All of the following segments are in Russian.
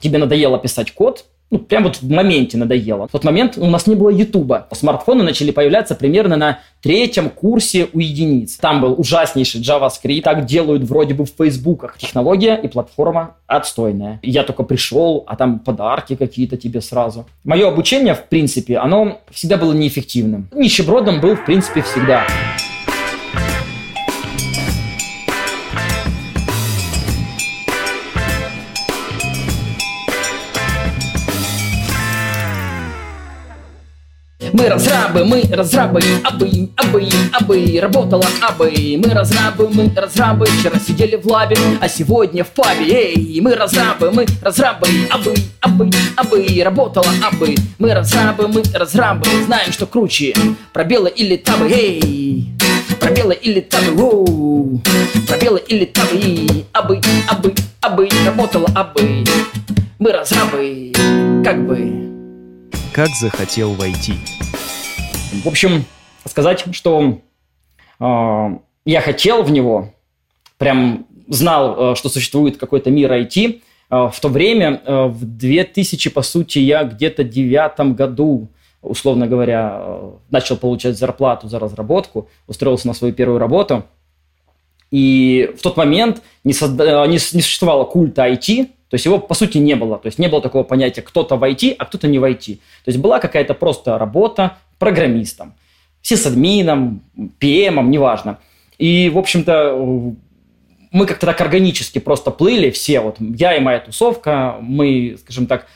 тебе надоело писать код, ну, прям вот в моменте надоело. В тот момент у нас не было Ютуба. Смартфоны начали появляться примерно на третьем курсе у единиц. Там был ужаснейший JavaScript. Так делают вроде бы в Фейсбуках. Технология и платформа отстойная. Я только пришел, а там подарки какие-то тебе сразу. Мое обучение, в принципе, оно всегда было неэффективным. Нищебродом был, в принципе, всегда. Мы разрабы, мы разрабы, абы, абы, абы, работала абы. Мы разрабы, мы разрабы, вчера сидели в лабе, а сегодня в пабе. Эй, мы разрабы, мы разрабы, абы, абы, абы, работала абы. Мы разрабы, мы разрабы, знаем, что круче, пробелы или табы. Эй, пробелы или табы, воу, пробелы или табы, абы, абы, абы, работала абы. Мы разрабы, как бы как захотел войти. В общем, сказать, что э, я хотел в него, прям знал, э, что существует какой-то мир IT. Э, в то время, э, в 2000, по сути, я где-то девятом году, условно говоря, э, начал получать зарплату за разработку, устроился на свою первую работу. И в тот момент не, созда... не, не существовало культа IT, то есть его, по сути, не было. То есть не было такого понятия кто-то в IT, а кто-то не в IT. То есть была какая-то просто работа программистом, сисадмином, PM, неважно. И, в общем-то, мы как-то так органически просто плыли все, вот я и моя тусовка, мы, скажем так,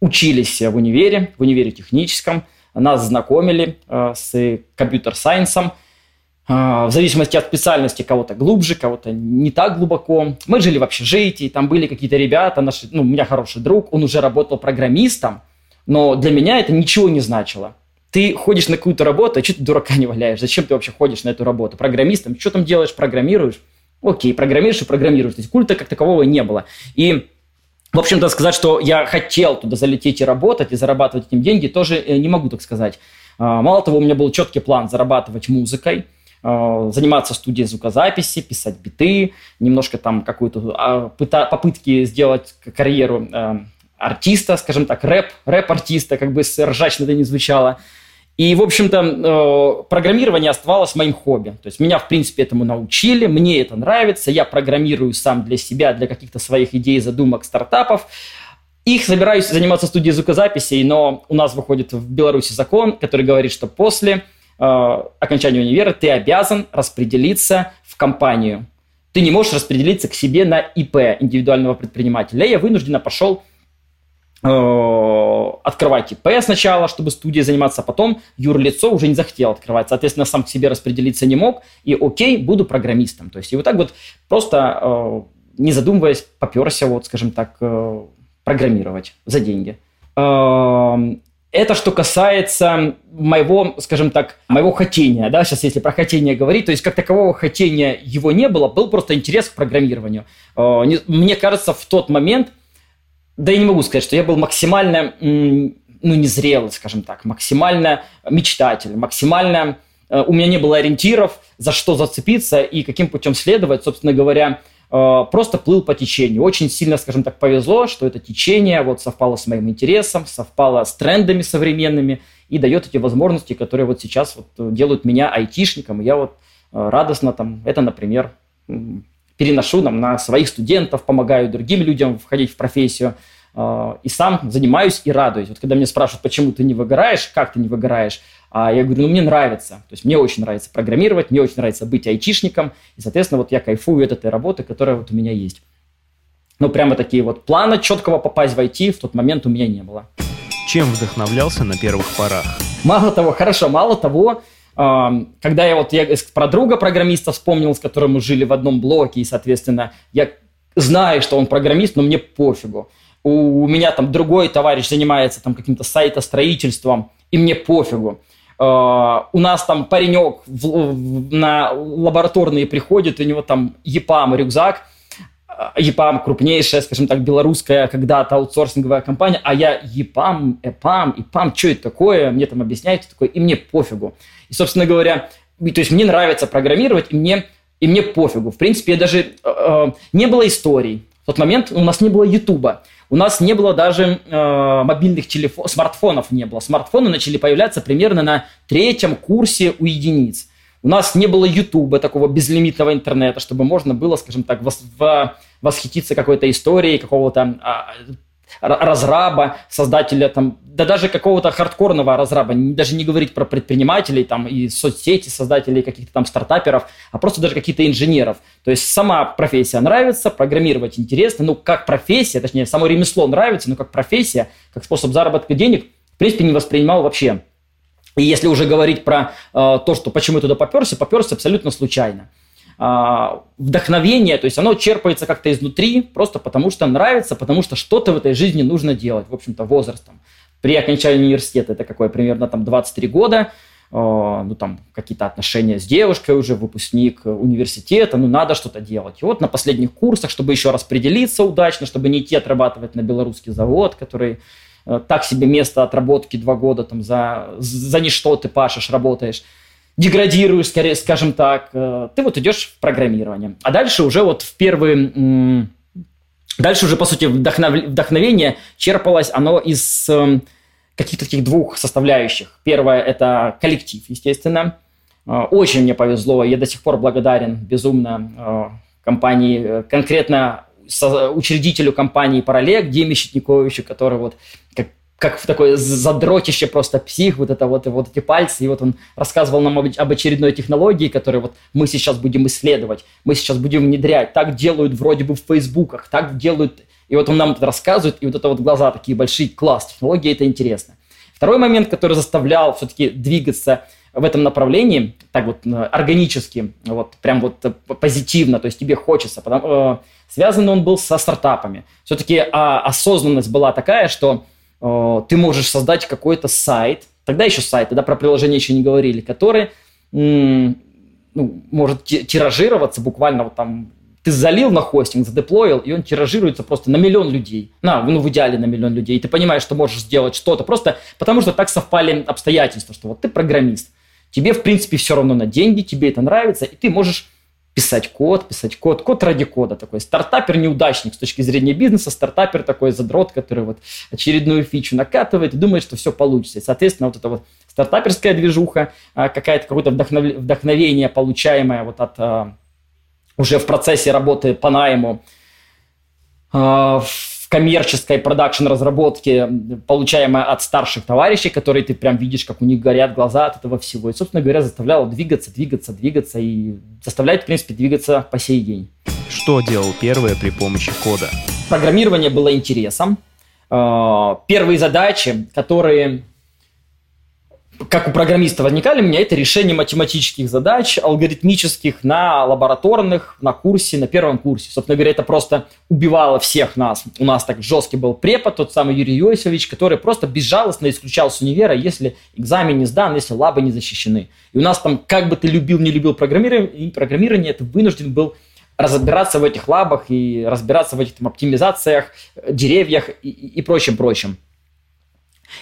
учились в универе, в универе техническом, нас знакомили э, с компьютер-сайенсом, в зависимости от специальности кого-то глубже, кого-то не так глубоко. Мы жили в общежитии, там были какие-то ребята, наши, ну, у меня хороший друг, он уже работал программистом, но для меня это ничего не значило. Ты ходишь на какую-то работу, а что ты дурака не валяешь? Зачем ты вообще ходишь на эту работу? Программистом? Что там делаешь? Программируешь? Окей, программируешь и программируешь. То есть культа как такового не было. И в общем-то, сказать, что я хотел туда залететь и работать, и зарабатывать этим деньги, тоже э, не могу так сказать. А, мало того, у меня был четкий план зарабатывать музыкой – заниматься студией звукозаписи, писать биты, немножко там какую-то а, попытки сделать карьеру э, артиста, скажем так, рэп, рэп-артиста, как бы ржачно это не звучало. И, в общем-то, э, программирование оставалось моим хобби. То есть меня, в принципе, этому научили, мне это нравится, я программирую сам для себя, для каких-то своих идей, задумок, стартапов. Их собираюсь заниматься студией звукозаписи, но у нас выходит в Беларуси закон, который говорит, что после э, окончания универа ты обязан распределиться в компанию. Ты не можешь распределиться к себе на ИП, индивидуального предпринимателя. Я вынужденно пошел э, открывать ИП сначала, чтобы студией заниматься, а потом юрлицо уже не захотел открывать. Соответственно, сам к себе распределиться не мог. И окей, буду программистом. То есть и вот так вот просто, э, не задумываясь, поперся, вот, скажем так, э, программировать за деньги. Это что касается моего, скажем так, моего хотения, да, сейчас если про хотение говорить, то есть как такового хотения его не было, был просто интерес к программированию. Э, мне кажется, в тот момент, да я не могу сказать, что я был максимально, ну, незрелый, скажем так, максимально мечтатель, максимально э, у меня не было ориентиров, за что зацепиться и каким путем следовать, собственно говоря, просто плыл по течению. Очень сильно, скажем так, повезло, что это течение вот совпало с моим интересом, совпало с трендами современными и дает эти возможности, которые вот сейчас вот делают меня айтишником. И я вот э, радостно там, это, например, переношу нам на своих студентов, помогаю другим людям входить в профессию э, и сам занимаюсь и радуюсь. Вот когда меня спрашивают, почему ты не выгораешь, как ты не выгораешь, а я говорю, ну, мне нравится. То есть мне очень нравится программировать, мне очень нравится быть айтишником. И, соответственно, вот я кайфую от этой работы, которая вот у меня есть. Но прямо такие вот планы четкого попасть в IT в тот момент у меня не было. Чем вдохновлялся на первых порах? Мало того, хорошо, мало того, когда я вот я про друга программиста вспомнил, с которым мы жили в одном блоке, и, соответственно, я знаю, что он программист, но мне пофигу. У, меня там другой товарищ занимается там каким-то сайтостроительством, и мне пофигу. Uh, у нас там паренек в, в, на лабораторные приходит, у него там ЕПАМ рюкзак, ЕПАМ крупнейшая, скажем так, белорусская когда-то аутсорсинговая компания, а я ЕПАМ, ЭПАМ, ИПАМ, что это такое, мне там объясняют, такое, и мне пофигу. И, собственно говоря, то есть мне нравится программировать, и мне, и мне пофигу. В принципе, я даже, э, не было историй. В тот момент у нас не было Ютуба. У нас не было даже э, мобильных телефонов, смартфонов не было. Смартфоны начали появляться примерно на третьем курсе у единиц. У нас не было Ютуба, такого безлимитного интернета, чтобы можно было, скажем так, вос, в, восхититься какой-то историей, какого-то а, разраба, создателя там, да даже какого-то хардкорного разраба, даже не говорить про предпринимателей там и соцсети, создателей каких-то там стартаперов, а просто даже каких-то инженеров. То есть сама профессия нравится, программировать интересно, ну как профессия, точнее само ремесло нравится, но как профессия, как способ заработка денег, в принципе не воспринимал вообще. И если уже говорить про э, то, что почему я туда поперся, поперся абсолютно случайно. А, вдохновение, то есть оно черпается как-то изнутри, просто потому что нравится, потому что что-то в этой жизни нужно делать, в общем-то, возрастом. При окончании университета, это какое, примерно там 23 года, а, ну там какие-то отношения с девушкой уже, выпускник университета, ну надо что-то делать. И вот на последних курсах, чтобы еще распределиться удачно, чтобы не идти отрабатывать на белорусский завод, который э, так себе место отработки два года там за, за ничто ты пашешь, работаешь, деградируешь, скорее, скажем так, э, ты вот идешь в программирование. А дальше уже вот в первые... Дальше уже, по сути, вдохнов... вдохновение черпалось оно из эм, каких-то таких двух составляющих. Первое – это коллектив, естественно. Э, очень мне повезло, я до сих пор благодарен безумно э, компании, конкретно учредителю компании «Параллек» Диме Щетниковичу, который вот как как в такое задротище просто псих, вот это вот, и вот эти пальцы, и вот он рассказывал нам об, очередной технологии, которую вот мы сейчас будем исследовать, мы сейчас будем внедрять, так делают вроде бы в фейсбуках, так делают, и вот он нам это рассказывает, и вот это вот глаза такие большие, класс, технология это интересно. Второй момент, который заставлял все-таки двигаться в этом направлении, так вот э, органически, вот прям вот э, позитивно, то есть тебе хочется, потому, э, связан он был со стартапами. Все-таки э, осознанность была такая, что ты можешь создать какой-то сайт, тогда еще сайт, тогда про приложение еще не говорили, который ну, может тиражироваться буквально вот там ты залил на хостинг, задеплоил, и он тиражируется просто на миллион людей. На, ну, в идеале на миллион людей. И ты понимаешь, что можешь сделать что-то. Просто потому что так совпали обстоятельства, что вот ты программист. Тебе, в принципе, все равно на деньги, тебе это нравится, и ты можешь писать код, писать код, код ради кода такой. Стартапер-неудачник с точки зрения бизнеса, стартапер такой задрот, который вот очередную фичу накатывает и думает, что все получится. И, соответственно, вот эта вот стартаперская движуха, а, какая-то какое-то вдохновение, получаемое вот от а, уже в процессе работы по найму, а, коммерческой продакшн разработки, получаемая от старших товарищей, которые ты прям видишь, как у них горят глаза от этого всего. И, собственно говоря, заставляло двигаться, двигаться, двигаться и заставляет, в принципе, двигаться по сей день. Что делал первое при помощи кода? Программирование было интересом. А, первые задачи, которые как у программиста возникали у меня, это решение математических задач, алгоритмических на лабораторных, на курсе, на первом курсе. Собственно говоря, это просто убивало всех нас. У нас так жесткий был препод, тот самый Юрий Йосифович, который просто безжалостно исключал с универа, если экзамен не сдан, если лабы не защищены. И у нас там, как бы ты любил, не любил программирование, программирование ты вынужден был разбираться в этих лабах и разбираться в этих там, оптимизациях, деревьях и, и, и прочем, прочем.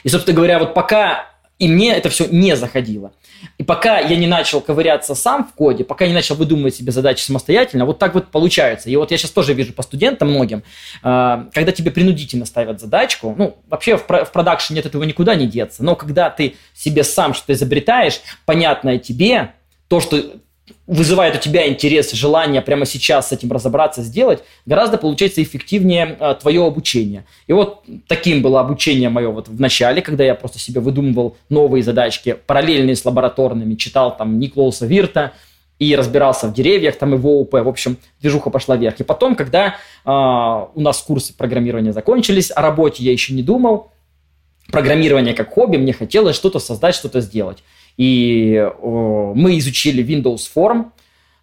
И, собственно говоря, вот пока и мне это все не заходило. И пока я не начал ковыряться сам в коде, пока не начал выдумывать себе задачи самостоятельно, вот так вот получается. И вот я сейчас тоже вижу по студентам многим, а, когда тебе принудительно ставят задачку, ну, вообще в, продакшене от этого никуда не деться, но когда ты себе сам что-то изобретаешь, понятное тебе, то, что вызывает у тебя интерес, желание прямо сейчас с этим разобраться, сделать, гораздо получается эффективнее э, твое обучение. И вот таким было обучение мое вот в начале, когда я просто себе выдумывал новые задачки, параллельные с лабораторными, читал там Никлауса Вирта, и разбирался в деревьях, там и в ОУП, в общем, движуха пошла вверх. И потом, когда э, у нас курсы программирования закончились, о работе я еще не думал, программирование как хобби, мне хотелось что-то создать, что-то сделать. И мы изучили Windows Form,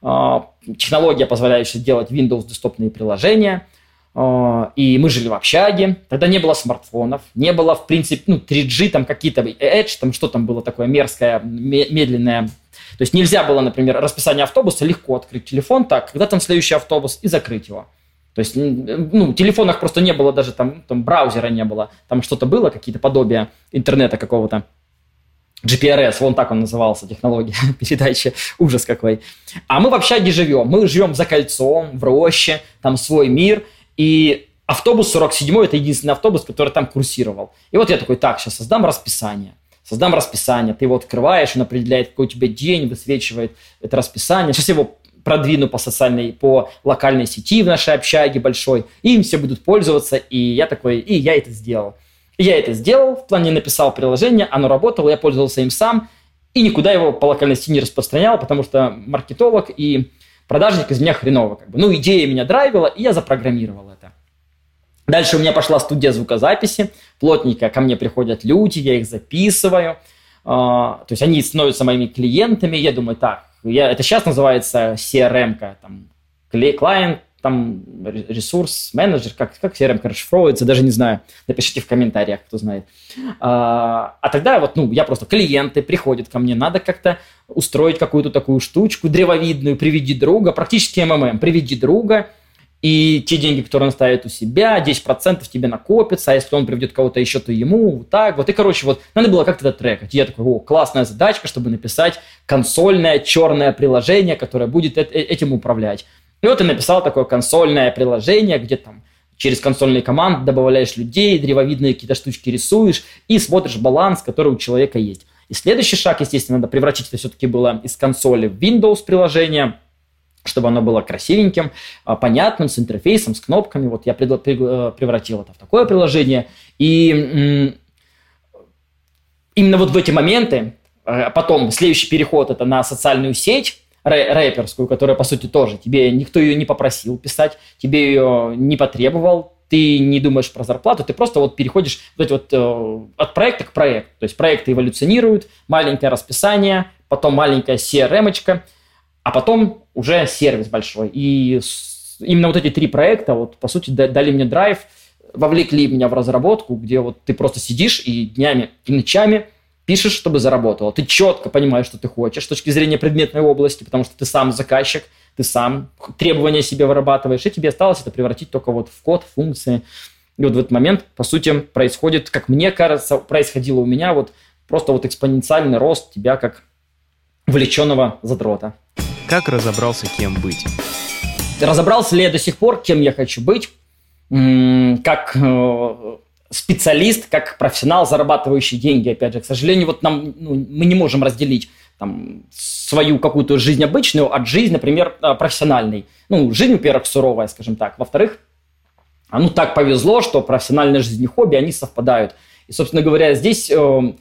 а, технология, позволяющая делать Windows десктопные приложения. А, и мы жили в общаге, тогда не было смартфонов, не было, в принципе, ну, 3G, там какие-то Edge, там что там было такое мерзкое, медленное. То есть нельзя было, например, расписание автобуса легко открыть телефон так, когда там следующий автобус, и закрыть его. То есть, ну, в телефонах просто не было даже там, там браузера не было, там что-то было, какие-то подобия интернета какого-то. GPRS, вон так он назывался, технология передачи, ужас какой. А мы в общаге живем, мы живем за кольцом, в роще, там свой мир, и автобус 47 это единственный автобус, который там курсировал. И вот я такой, так, сейчас создам расписание. Создам расписание, ты его открываешь, он определяет, какой у тебя день, высвечивает это расписание. Сейчас его продвину по социальной, по локальной сети в нашей общаге большой, и им все будут пользоваться, и я такой, и я это сделал. Я это сделал, в плане написал приложение, оно работало, я пользовался им сам, и никуда его по локальной сети не распространял, потому что маркетолог и продажник из меня хреново. Как бы. Ну, идея меня драйвила, и я запрограммировал это. Дальше у меня пошла студия звукозаписи. Плотненько ко мне приходят люди, я их записываю. А, то есть они становятся моими клиентами. Я думаю, так, я, это сейчас называется CRM, там, клиент, там, ресурс, менеджер, как, как CRM расшифровывается, даже не знаю. Напишите в комментариях, кто знает. А, а тогда вот, ну, я просто, клиенты приходят ко мне, надо как-то устроить какую-то такую штучку древовидную, приведи друга, практически МММ, приведи друга, и те деньги, которые он ставит у себя, 10% тебе накопится, а если он приведет кого-то еще, то ему вот так вот. И, короче, вот надо было как-то это трекать. Я такой, о, классная задачка, чтобы написать консольное черное приложение, которое будет этим управлять. И вот я написал такое консольное приложение, где там через консольные команды добавляешь людей, древовидные какие-то штучки рисуешь и смотришь баланс, который у человека есть. И следующий шаг, естественно, надо превратить это все-таки было из консоли в Windows приложение – чтобы оно было красивеньким, а, понятным, с интерфейсом, с кнопками. Вот я э, превратил это в такое приложение. И именно вот в эти моменты, а потом следующий переход это на социальную сеть, рэперскую, которая, по сути, тоже тебе никто ее не попросил писать, тебе ее не потребовал, ты не думаешь про зарплату, ты просто вот переходишь вот вот, э, от проекта к проекту. То есть проекты эволюционируют, маленькое расписание, потом маленькая CRM-очка – а потом уже сервис большой. И именно вот эти три проекта, вот, по сути, дали мне драйв, вовлекли меня в разработку, где вот ты просто сидишь и днями, и ночами пишешь, чтобы заработало. Ты четко понимаешь, что ты хочешь с точки зрения предметной области, потому что ты сам заказчик, ты сам требования себе вырабатываешь, и тебе осталось это превратить только вот в код, функции. И вот в этот момент, по сути, происходит, как мне кажется, происходило у меня, вот просто вот экспоненциальный рост тебя как влеченного задрота. Как разобрался, кем быть? Разобрался ли я до сих пор, кем я хочу быть? Как э, специалист, как профессионал, зарабатывающий деньги, опять же. К сожалению, вот нам, ну, мы не можем разделить там, свою какую-то жизнь обычную от жизни, например, э, профессиональной. Ну, жизнь, во-первых, суровая, скажем так. Во-вторых, а ну так повезло, что профессиональная жизнь и хобби, они совпадают. И, собственно говоря, здесь э,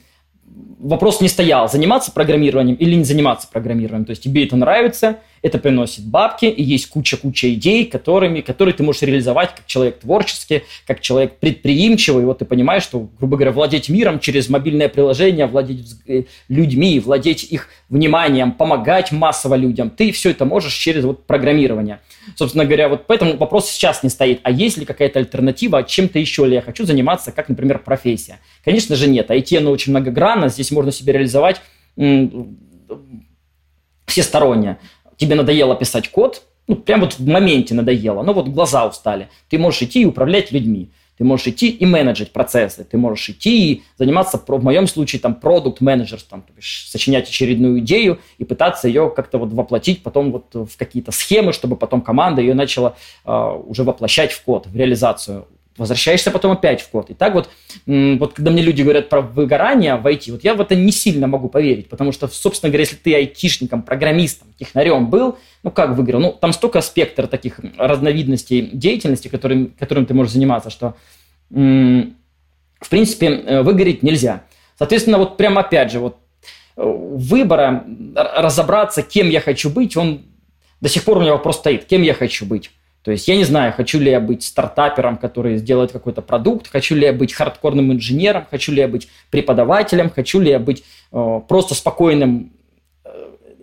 вопрос не стоял, заниматься программированием или не заниматься программированием. То есть тебе это нравится, это приносит бабки, и есть куча-куча идей, которыми, которые ты можешь реализовать как человек творческий, как человек предприимчивый. И вот ты понимаешь, что, грубо говоря, владеть миром через мобильное приложение, владеть э, людьми, владеть их вниманием, помогать массово людям, ты все это можешь через вот программирование. Собственно говоря, вот поэтому вопрос сейчас не стоит, а есть ли какая-то альтернатива, чем-то еще ли я хочу заниматься, как, например, профессия? Конечно же нет. IT, оно очень многогранно, здесь можно себя реализовать всесторонне тебе надоело писать код, ну, прям вот в моменте надоело, но вот глаза устали, ты можешь идти и управлять людьми. Ты можешь идти и менеджить процессы, ты можешь идти и заниматься, в моем случае, там, продукт менеджерством, то есть сочинять очередную идею и пытаться ее как-то вот воплотить потом вот в какие-то схемы, чтобы потом команда ее начала э, уже воплощать в код, в реализацию возвращаешься потом опять в код. И так вот, вот когда мне люди говорят про выгорание в IT, вот я в это не сильно могу поверить, потому что, собственно говоря, если ты айтишником, программистом, технарем был, ну как выиграл? Ну там столько спектр таких разновидностей деятельности, которым, которым ты можешь заниматься, что в принципе э, выгореть нельзя. Соответственно, вот прям опять же, вот э, выбора разобраться, кем я хочу быть, он до сих пор у меня вопрос стоит, кем я хочу быть. То есть я не знаю, хочу ли я быть стартапером, который сделает какой-то продукт, хочу ли я быть хардкорным инженером, хочу ли я быть преподавателем, хочу ли я быть э, просто спокойным э,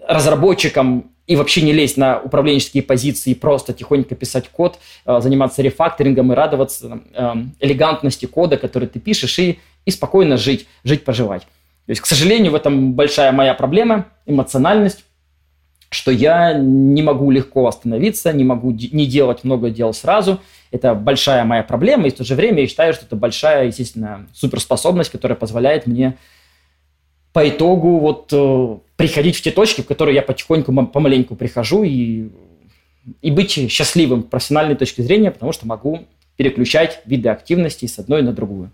разработчиком и вообще не лезть на управленческие позиции, просто тихонько писать код, э, заниматься рефакторингом и радоваться э, элегантности кода, который ты пишешь, и, и спокойно жить, жить, поживать. То есть, к сожалению, в этом большая моя проблема, эмоциональность что я не могу легко остановиться, не могу не делать много дел сразу. Это большая моя проблема, и в то же время я считаю, что это большая, естественно, суперспособность, которая позволяет мне по итогу вот э, приходить в те точки, в которые я потихоньку, помаленьку прихожу и, и быть счастливым с профессиональной точки зрения, потому что могу переключать виды активности с одной на другую.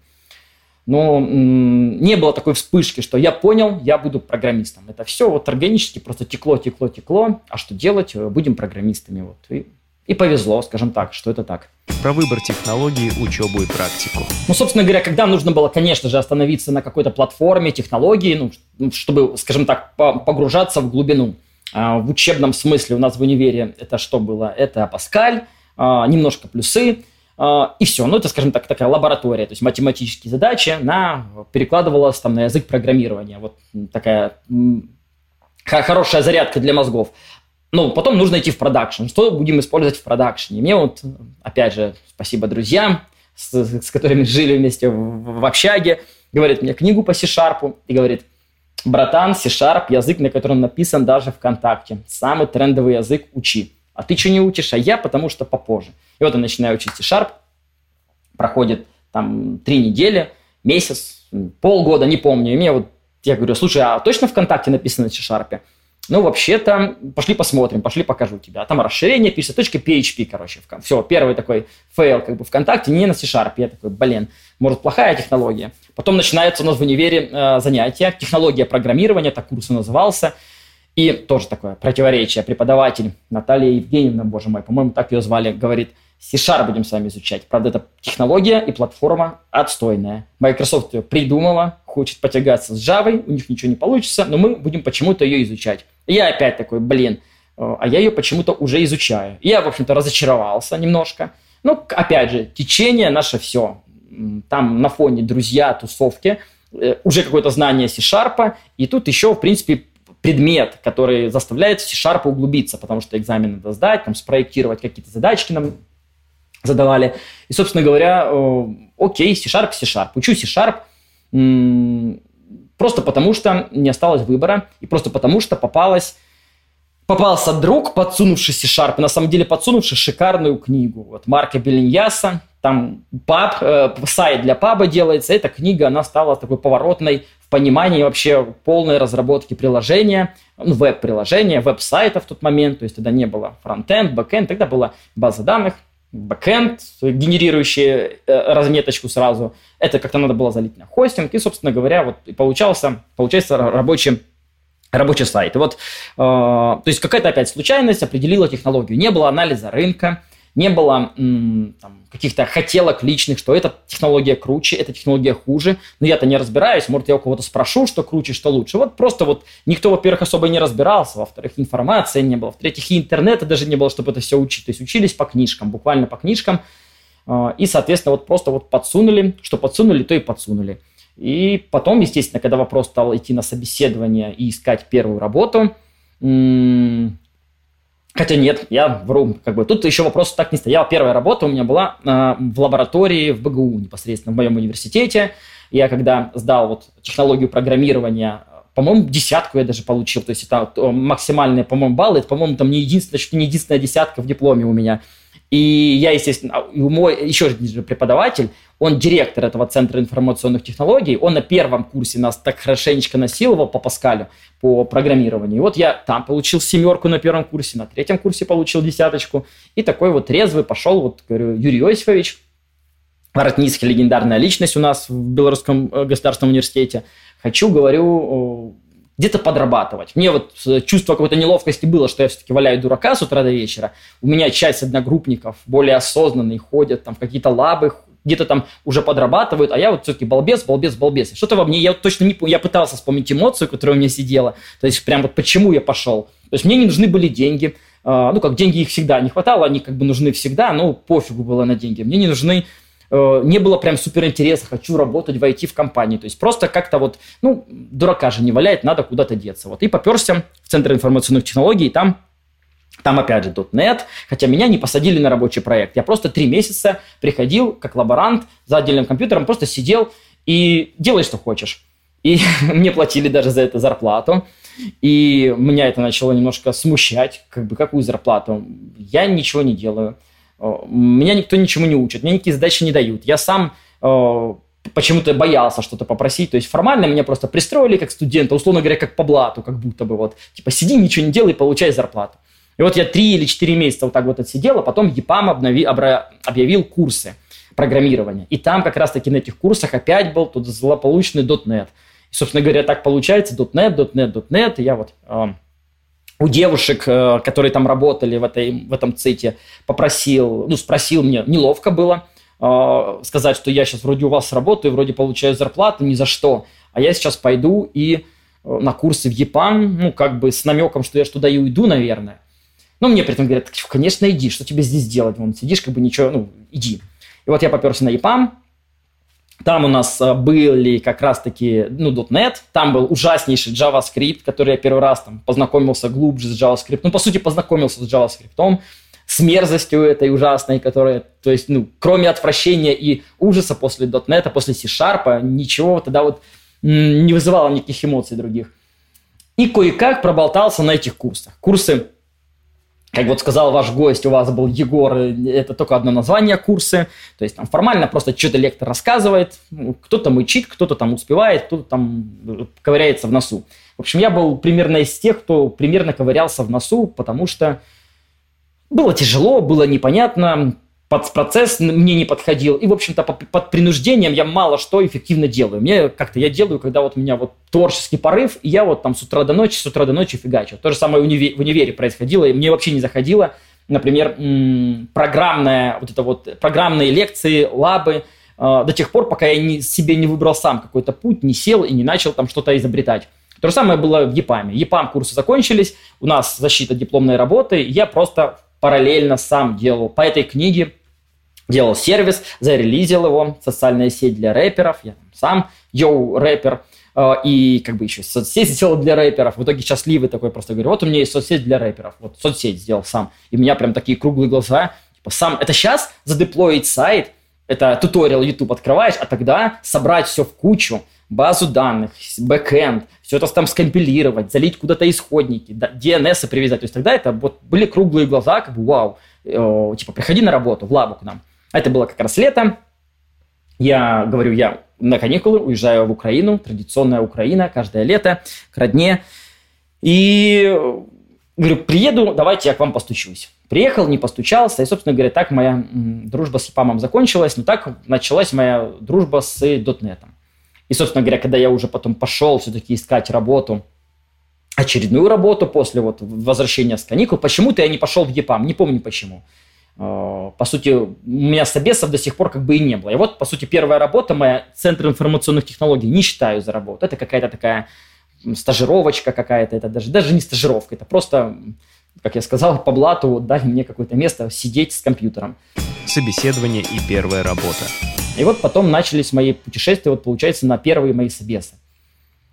Но не было такой вспышки, что я понял, я буду программистом. Это все вот органически просто текло, текло, текло. А что делать? Будем программистами. Вот. И, и повезло, скажем так, что это так. Про выбор технологии, учебу и практику. Ну, собственно говоря, когда нужно было, конечно же, остановиться на какой-то платформе, технологии, ну, ну чтобы, скажем так, погружаться в глубину. А, в учебном смысле у нас в универе это что было? Это Паскаль, немножко плюсы, и все. Ну, это, скажем так, такая лаборатория, то есть математические задачи на, перекладывалась там на язык программирования. Вот такая хорошая зарядка для мозгов. Ну, потом нужно идти в продакшн. Что будем использовать в продакшне? Мне вот, опять же, спасибо друзьям, с, с которыми жили вместе в, в общаге, говорит мне книгу по C-Sharp и говорит, братан, C-Sharp, язык, на котором написан даже ВКонтакте. Самый трендовый язык учи. А ты что не учишь? А я потому что попозже. И вот я начинаю учить C-Sharp, проходит там три недели, месяц, полгода, не помню. И мне вот, я говорю, слушай, а точно ВКонтакте написано на C-Sharp? Ну, вообще-то, пошли посмотрим, пошли покажу тебя. А там расширение пишется, точка PHP, короче. Все, первый такой fail как бы ВКонтакте, не на C-Sharp. Я такой, блин, может, плохая технология. Потом начинается у нас в универе э, занятия, технология программирования, так курс и назывался. И тоже такое противоречие. Преподаватель Наталья Евгеньевна, боже мой, по-моему, так ее звали, говорит, C-Sharp будем с вами изучать. Правда, это технология и платформа отстойная. Microsoft ее придумала, хочет потягаться с Java, у них ничего не получится, но мы будем почему-то ее изучать. И я опять такой, блин, э, а я ее почему-то уже изучаю. Я, в общем-то, разочаровался немножко. Ну, опять же, течение наше все. Там на фоне друзья, тусовки, э, уже какое-то знание C-Sharp, и тут еще, в принципе, предмет, который заставляет C-Sharp углубиться, потому что экзамен надо сдать, там, спроектировать какие-то задачки нам задавали. И, собственно говоря, э, окей, C-Sharp, C-Sharp. Учу C-Sharp просто потому, что не осталось выбора, и просто потому, что попалась попался друг, подсунувший C-Sharp, на самом деле подсунувший шикарную книгу. Вот Марко Беллиньясо, там паб, э, сайт для паба делается. Эта книга, она стала такой поворотной понимании вообще полной разработки приложения, ну, веб-приложения, веб-сайта в тот момент, то есть тогда не было фронтенд, бэкенд, тогда была база данных, бэкенд, генерирующий э, разметочку сразу. Это как-то надо было залить на хостинг, и, собственно говоря, вот и получался, получается рабочий рабочий сайт. И вот, э, то есть какая-то опять случайность определила технологию. Не было анализа рынка, не было там, каких-то хотелок личных, что эта технология круче, эта технология хуже. Но я-то не разбираюсь, может, я у кого-то спрошу, что круче, что лучше. Вот просто вот никто, во-первых, особо не разбирался, во-вторых, информации не было, в-третьих, и интернета даже не было, чтобы это все учить. То есть учились по книжкам, буквально по книжкам. А, и, соответственно, вот просто вот подсунули, что подсунули, то и подсунули. И потом, естественно, когда вопрос стал идти на собеседование и искать первую работу, Хотя нет, я вру. Как бы. Тут еще вопрос так не стоял. Первая работа у меня была э, в лаборатории в БГУ, непосредственно в моем университете. Я когда сдал вот технологию программирования, по-моему, десятку я даже получил. То есть это максимальные, по-моему, баллы. Это, по-моему, там не единственная, чуть не единственная десятка в дипломе у меня. И я, естественно, а, мой еще один преподаватель, он директор этого Центра информационных технологий, он на первом курсе нас так хорошенечко насиловал по Паскалю, по программированию. Вот я там получил семерку на первом курсе, на третьем курсе получил десяточку. И такой вот резвый пошел, вот, говорю, Юрий Иосифович, Воротницкий, легендарная личность у нас в Белорусском э, государственном университете. Хочу, говорю, где-то подрабатывать. Мне вот э, чувство какой-то неловкости было, что я все-таки валяю дурака с утра до вечера. У меня часть одногруппников более осознанные ходят там в какие-то лабы, где-то там уже подрабатывают, а я вот все-таки балбес, балбес, балбес. Что-то во мне, я точно не я пытался вспомнить эмоцию, которая у меня сидела, то есть прям вот почему я пошел. То есть мне не нужны были деньги, а, ну как деньги их всегда не хватало, они как бы нужны всегда, но пофигу было на деньги. Мне не нужны не было прям супер интереса, хочу работать, войти в компанию. То есть просто как-то вот, ну, дурака же не валяет, надо куда-то деться. Вот. И поперся в Центр информационных технологий, и там там опять же .NET, хотя меня не посадили на рабочий проект. Я просто три месяца приходил как лаборант за отдельным компьютером, просто сидел и делай, что хочешь. И мне платили даже за это зарплату. И меня это начало немножко смущать. Как бы какую зарплату? Я ничего не делаю. Меня никто ничему не учит, мне никакие задачи не дают. Я сам э, почему-то боялся что-то попросить. То есть формально меня просто пристроили как студента, условно говоря, как по блату, как будто бы вот. Типа сиди, ничего не делай, получай зарплату. И вот я три или четыре месяца вот так вот отсидел, а потом ЕПАМ обнови, обра, объявил курсы. программирования. И там как раз-таки на этих курсах опять был тот злополучный .NET. И, собственно говоря, так получается .NET, .NET, .NET. И я вот э, у девушек, э, которые там работали в, этой, в этом ците, попросил, ну, спросил мне, неловко было э, сказать, что я сейчас вроде у вас работаю, вроде получаю зарплату, ни за что. А я сейчас пойду и э, на курсы в ЕПАМ, ну, как бы с намеком, что я ж туда и уйду, наверное. Но мне при этом говорят, конечно, иди, что тебе здесь делать? Вон, сидишь, как бы ничего, ну, иди. И вот я поперся на ЕПАМ, там у нас э, были как раз-таки, ну, .NET, там был ужаснейший JavaScript, который я первый раз там познакомился глубже с JavaScript. Ну, по сути, познакомился с JavaScript, с мерзостью этой ужасной, которая, то есть, ну, кроме отвращения и ужаса после .NET, после C-Sharp, ничего тогда вот не вызывало никаких эмоций других. И кое-как проболтался на этих курсах. Курсы как вот сказал ваш гость, у вас был Егор, это только одно название курсы. То есть там формально просто что-то лектор рассказывает, ну, кто-то мычит, кто-то там успевает, кто-то там э, ковыряется в носу. В общем, я был примерно из тех, кто примерно ковырялся в носу, потому что было тяжело, было непонятно, под процесс мне не подходил. И, в общем-то, под принуждением я мало что эффективно делаю. Мне как-то я делаю, когда вот у меня вот творческий порыв, и я вот там с утра до ночи, с утра до ночи фигачу. То же самое в универе, в универе происходило, и мне вообще не заходило. Например, программная, вот это вот, программные лекции, лабы, э, до тех пор, пока я не, себе не выбрал сам какой-то путь, не сел и не начал там что-то изобретать. То же самое было в ЕПАМе. ЕПАМ курсы закончились, у нас защита дипломной работы, я просто параллельно сам делал по этой книге делал сервис, зарелизил его, социальная сеть для рэперов, я сам йоу рэпер, э, и как бы еще соцсеть сделал для рэперов. В итоге счастливый такой просто говорю, вот у меня есть соцсеть для рэперов, вот соцсеть сделал сам. И у меня прям такие круглые глаза, типа сам, это сейчас задеплоить сайт, это туториал YouTube открываешь, а тогда собрать все в кучу, базу данных, бэкэнд, все это там скомпилировать, залить куда-то исходники, DNS привязать. То есть тогда это вот были круглые глаза, как бы вау, э, типа приходи на работу, в лабу к нам. Это было как раз лето. Я говорю, я на каникулы уезжаю в Украину, традиционная Украина, каждое лето, к родне. И говорю, приеду, давайте я к вам постучусь. Приехал, не постучался, и, собственно говоря, так моя дружба с ИПАМом закончилась, но так началась моя дружба с .NET. И, собственно говоря, когда я уже потом пошел все-таки искать работу, очередную работу после вот возвращения с каникул, почему-то я не пошел в ЕПАМ, не помню почему. Э, по сути, у меня собесов до сих пор как бы и не было. И вот, по сути, первая работа моя, Центр информационных технологий, не считаю за работу. Это какая-то такая стажировочка какая-то, это даже, даже не стажировка, это просто, как я сказал, по блату дали мне какое-то место сидеть с компьютером. Собеседование и первая работа. И вот потом начались мои путешествия, вот получается, на первые мои собесы.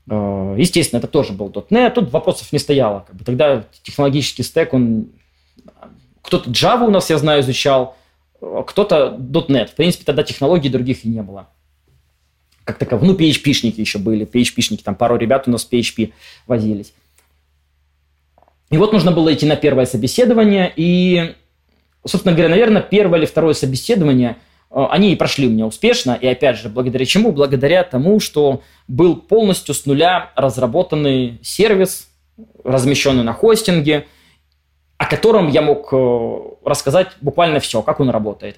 Э, естественно, это тоже был .NET, тут вопросов не стояло. Как бы. Тогда технологический стек, он кто-то Java у нас, я знаю, изучал, кто-то .NET. В принципе, тогда технологий других и не было. Как таково. Ну, PHP-шники еще были. PHP-шники, там пару ребят у нас PHP возились. И вот нужно было идти на первое собеседование. И, собственно говоря, наверное, первое или второе собеседование, э, они и прошли у меня успешно. И опять же, благодаря чему? Благодаря тому, что был полностью с нуля разработанный сервис, размещенный на хостинге – о котором я мог э, рассказать буквально все, как он работает.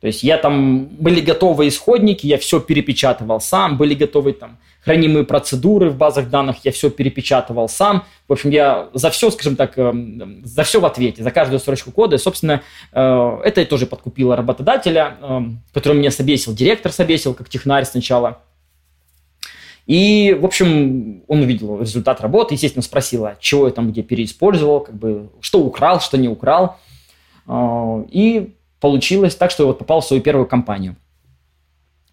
То есть я там, были готовы исходники, я все перепечатывал сам, были готовы там хранимые процедуры в базах данных, я все перепечатывал сам. В общем, я за все, скажем так, э, за все в ответе, за каждую строчку кода. И, собственно, э, это тоже подкупило работодателя, который меня собесил, директор собесил, как технарь сначала – и, в общем, он увидел результат работы, естественно, спросил, а чего я там где переиспользовал, как бы, что украл, что не украл. А, и получилось так, что я вот попал в свою первую компанию.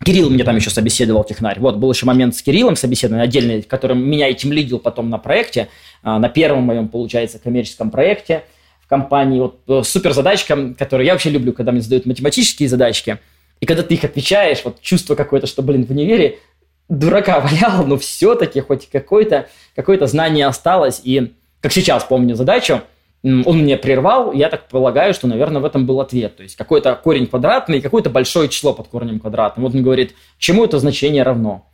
Кирилл меня там еще собеседовал, технарь. Вот, был еще момент с Кириллом собеседования отдельный, который меня этим лидил потом на проекте, а, на первом моем, получается, коммерческом проекте в компании. Вот э, супер задачка, которую я вообще люблю, когда мне задают математические задачки, и когда ты их отвечаешь, вот чувство какое-то, что, блин, в универе дурака валял, но все-таки хоть какое-то какое знание осталось. И, как сейчас помню задачу, он мне прервал, я так полагаю, что, наверное, в этом был ответ. То есть какой-то корень квадратный и какое-то большое число под корнем квадратным. Вот он говорит, чему это значение равно.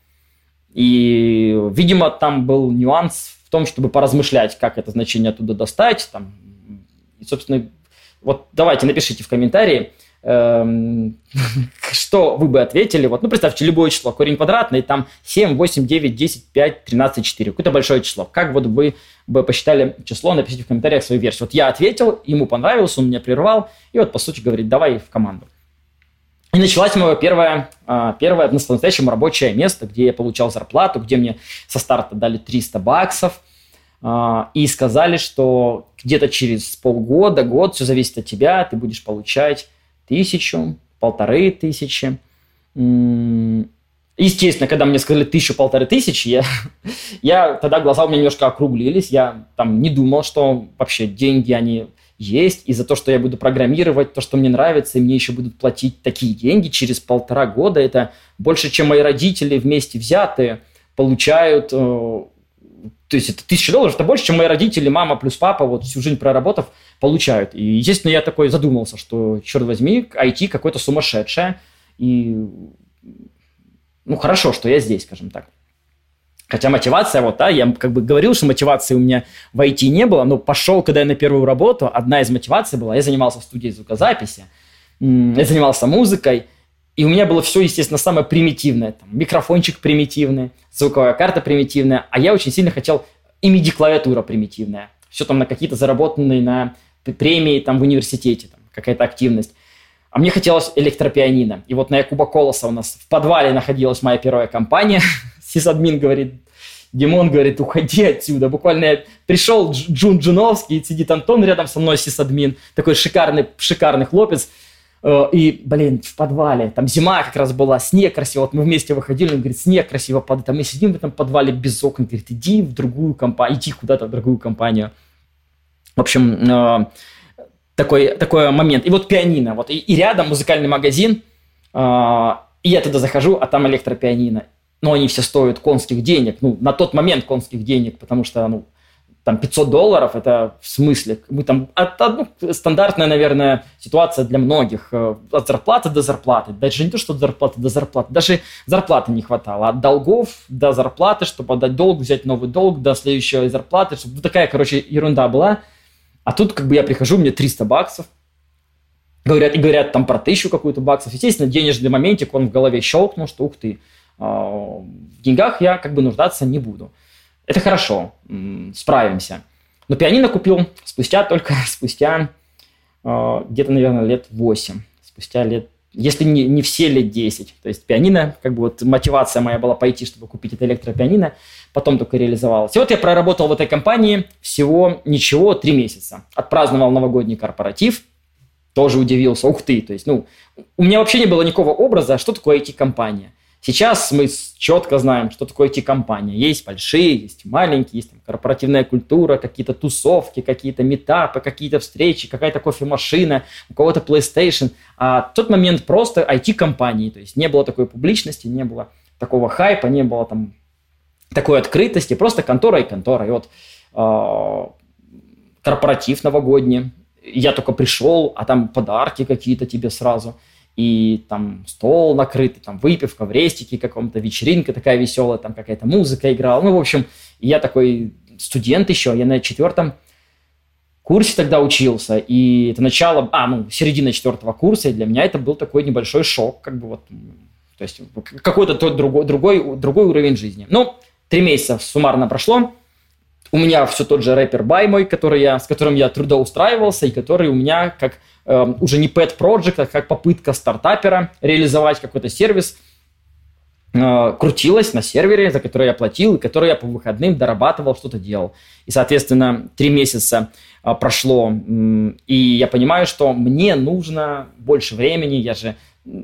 И, видимо, там был нюанс в том, чтобы поразмышлять, как это значение оттуда достать. Там. И, собственно, вот давайте напишите в комментарии, что вы бы ответили? Вот, ну, представьте, любое число, корень квадратный, там 7, 8, 9, 10, 5, 13, 4. Какое-то большое число. Как вот вы бы посчитали число, напишите в комментариях свою версию. Вот я ответил, ему понравилось, он меня прервал, и вот, по сути, говорит, давай в команду. И началась мое первое, а, первое по-настоящему рабочее место, где я получал зарплату, где мне со старта дали 300 баксов. А, и сказали, что где-то через полгода, год, все зависит от тебя, ты будешь получать тысячу, полторы тысячи. Естественно, когда мне сказали тысячу, полторы тысячи, я, я тогда глаза у меня немножко округлились, я там не думал, что вообще деньги, они есть, и за то, что я буду программировать то, что мне нравится, и мне еще будут платить такие деньги через полтора года, это больше, чем мои родители вместе взятые получают, э, то есть это тысяча долларов, это больше, чем мои родители, мама плюс папа, вот всю жизнь проработав, получают. И, естественно, я такой задумался, что, черт возьми, IT какое-то сумасшедшее, и ну, хорошо, что я здесь, скажем так. Хотя мотивация, вот, да, я как бы говорил, что мотивации у меня в IT не было, но пошел, когда я на первую работу, одна из мотиваций была, я занимался в студии звукозаписи, я занимался музыкой, и у меня было все, естественно, самое примитивное. Там, микрофончик примитивный, звуковая карта примитивная, а я очень сильно хотел и MIDI-клавиатура примитивная. Все там на какие-то заработанные на премии там в университете, там, какая-то активность. А мне хотелось электропианино. И вот на Якуба Колоса у нас в подвале находилась моя первая компания – сисадмин говорит, Димон говорит, уходи отсюда. Буквально я пришел Джун Джуновский, сидит Антон рядом со мной, сисадмин, такой шикарный, шикарный хлопец. Э, и, блин, в подвале, там зима как раз была, снег красиво. Вот мы вместе выходили, он говорит, снег красиво падает. А мы сидим в этом подвале без окон. Говорит, иди в другую компанию, иди куда-то в другую компанию. В общем, э, такой, такой момент. И вот пианино. Вот, и, и рядом музыкальный магазин. Э, и я туда захожу, а там электропианино но они все стоят конских денег, ну, на тот момент конских денег, потому что, ну, там 500 долларов, это в смысле, мы там, от, ну, стандартная, наверное, ситуация для многих, э, от зарплаты до зарплаты, даже не то, что от зарплаты до зарплаты, даже зарплаты не хватало, от долгов до зарплаты, чтобы отдать долг, взять новый долг, до следующей зарплаты, чтобы такая, короче, ерунда была, а тут как бы я прихожу, мне 300 баксов, говорят, и говорят там про тысячу какую-то баксов, естественно, денежный моментик, он в голове щелкнул, что ух ты, а, в деньгах я как бы нуждаться не буду. Это хорошо, справимся. Но пианино купил спустя только спустя а, где-то, наверное, лет 8. Спустя лет, если не, не все лет 10. То есть пианино, как бы вот мотивация моя была пойти, чтобы купить это электропианино, потом только реализовалась. И вот я проработал в этой компании всего ничего, три месяца. Отпраздновал новогодний корпоратив, тоже удивился, ух ты, то есть, ну, у меня вообще не было никакого образа, что такое IT-компания. Сейчас мы четко знаем, что такое IT-компания. Есть большие, есть маленькие, есть там корпоративная культура, какие-то тусовки, какие-то метапы, какие-то встречи, какая-то кофемашина, у кого-то PlayStation. А в тот момент просто IT-компании, то есть не было такой публичности, не было такого хайпа, не было там такой открытости, просто контора и контора. И вот э, корпоратив новогодний, я только пришел, а там подарки какие-то тебе сразу – и там стол накрытый, там выпивка в рестике каком-то, вечеринка такая веселая, там какая-то музыка играла. Ну, в общем, я такой студент еще, я на четвертом курсе тогда учился, и это начало, а, ну, середина четвертого курса, и для меня это был такой небольшой шок, как бы вот, то есть какой-то тот другой, другой, другой уровень жизни. Ну, три месяца суммарно прошло, у меня все тот же рэпер Бай мой, который я, с которым я трудоустраивался, и который у меня как э, уже не pet project, а как попытка стартапера реализовать какой-то сервис, э, крутилась на сервере, за который я платил, и который я по выходным дорабатывал, что-то делал. И, соответственно, три месяца э, прошло, э, и я понимаю, что мне нужно больше времени, я же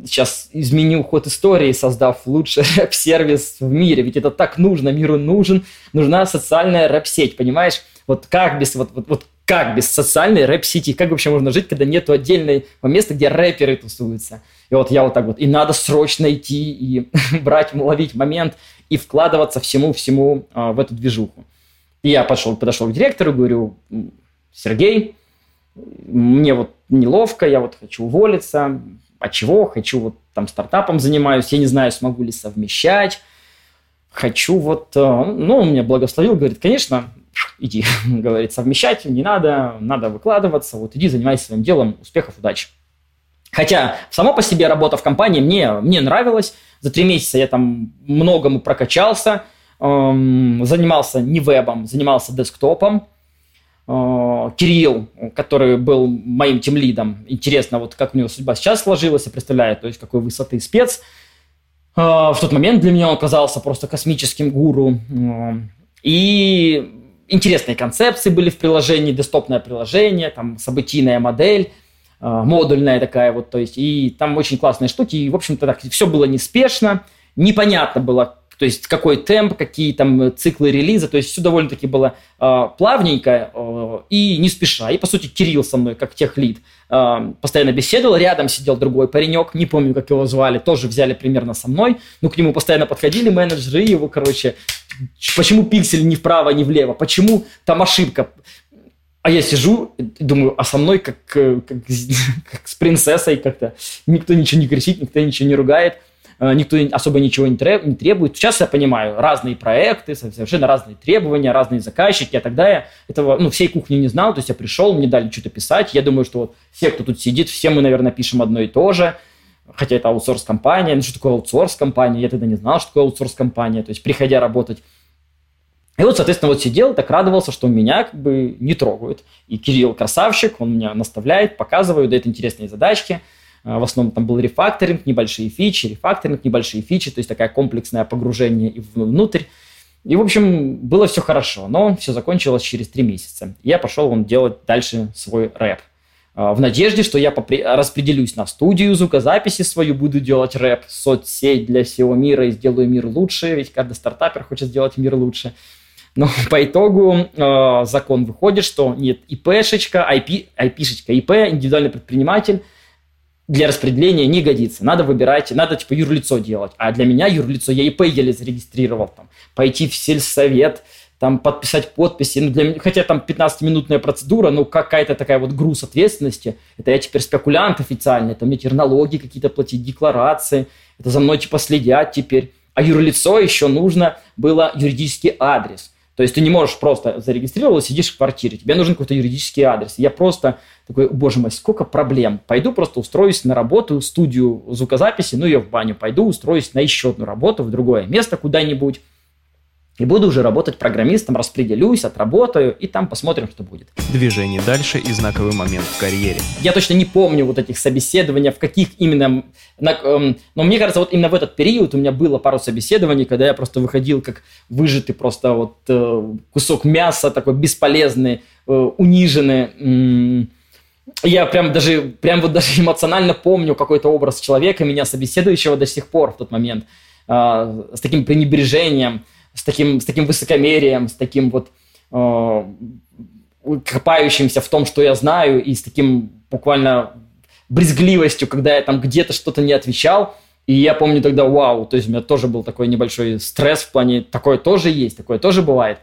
сейчас изменю ход истории, создав лучший рэп-сервис в мире. Ведь это так нужно, миру нужен, нужна социальная рэп-сеть, понимаешь? Вот как без, вот, вот, вот как без социальной рэп-сети? Как вообще можно жить, когда нету отдельного места, где рэперы тусуются? И вот я вот так вот, и надо срочно идти и брать, ловить момент и вкладываться всему-всему а, в эту движуху. И я пошел, подошел к директору, говорю, Сергей, мне вот неловко, я вот хочу уволиться, а чего? Хочу вот там стартапом занимаюсь, я не знаю, смогу ли совмещать, хочу вот, э, ну, он меня благословил, говорит, конечно, иди, говорит, совмещать не надо, надо выкладываться, вот иди занимайся своим делом, успехов, удачи. Хотя само по себе работа в компании мне, мне нравилась. За три месяца я там многому прокачался, эм, занимался не вебом, занимался десктопом. Э, Кирилл, который был моим тимлидом, интересно, вот как у него судьба сейчас сложилась, я представляю, то есть какой высоты спец. Э, в тот момент для меня он оказался просто космическим гуру. Э, и интересные концепции были в приложении, десктопное приложение, там событийная модель, модульная такая вот, то есть, и там очень классные штуки, и, в общем-то, так, все было неспешно, непонятно было, то есть какой темп, какие там циклы релиза, то есть все довольно-таки было э, плавненько э, и не спеша. И, по сути, Кирилл со мной, как техлид, э, постоянно беседовал, рядом сидел другой паренек, не помню, как его звали, тоже взяли примерно со мной, ну, к нему постоянно подходили менеджеры, его, короче, почему пиксель не вправо, не влево, почему там ошибка, а я сижу и думаю, а со мной как, как, как с принцессой как-то. Никто ничего не кричит, никто ничего не ругает. Э, никто особо ничего не требует. Сейчас я понимаю, разные проекты, совершенно разные требования, разные заказчики, а тогда я этого, ну, всей кухни не знал, то есть я пришел, мне дали что-то писать, я думаю, что вот все, кто тут сидит, все мы, наверное, пишем одно и то же, хотя это аутсорс-компания, ну, что такое аутсорс-компания, я тогда не знал, что такое аутсорс-компания, то есть приходя работать. И вот, соответственно, вот сидел, так радовался, что меня как бы не трогают. И Кирилл красавчик, он меня наставляет, показывает, дает интересные задачки – в основном там был рефакторинг, небольшие фичи, рефакторинг, небольшие фичи, то есть такое комплексное погружение внутрь. И, в общем, было все хорошо, но все закончилось через три месяца. Я пошел он делать дальше свой рэп. А, в надежде, что я распределюсь на студию звукозаписи свою, буду делать рэп, соцсеть для всего мира и сделаю мир лучше, ведь каждый стартапер хочет сделать мир лучше. Но по итогу э, закон выходит, что нет ИПшечка, IP, IP-шечка, ИП, индивидуальный предприниматель – для распределения не годится. Надо выбирать, надо типа юрлицо делать. А для меня юрлицо я ИП еле зарегистрировал. Там, пойти в сельсовет, там подписать подписи. Ну, для, хотя там 15-минутная процедура, но какая-то такая вот груз ответственности. Это я теперь спекулянт официальный, это мне теперь налоги какие-то платить, декларации. Это за мной типа следят теперь. А юрлицо еще нужно было юридический адрес. То есть ты не можешь просто зарегистрировал сидишь в квартире. Тебе нужен какой-то юридический адрес. Я просто такой, боже мой, сколько проблем. Пойду просто устроюсь на работу, студию звукозаписи, ну я в баню пойду, устроюсь на еще одну работу в другое место куда-нибудь. И буду уже работать программистом, распределюсь, отработаю, и там посмотрим, что будет. Движение дальше и знаковый момент в карьере. Я точно не помню вот этих собеседований, в каких именно... Эм, но мне кажется, вот именно в этот период у меня было пару собеседований, когда я просто выходил как выжатый просто вот э, кусок мяса, такой бесполезный, э, униженный. Я прям даже, прям вот даже эмоционально помню какой-то образ человека, меня собеседующего до сих пор в тот момент, э, с таким пренебрежением с таким, с таким высокомерием, с таким вот э, копающимся в том, что я знаю, и с таким буквально брезгливостью, когда я там где-то что-то не отвечал. И я помню тогда, вау, то есть у меня тоже был такой небольшой стресс в плане, такое тоже есть, такое тоже бывает.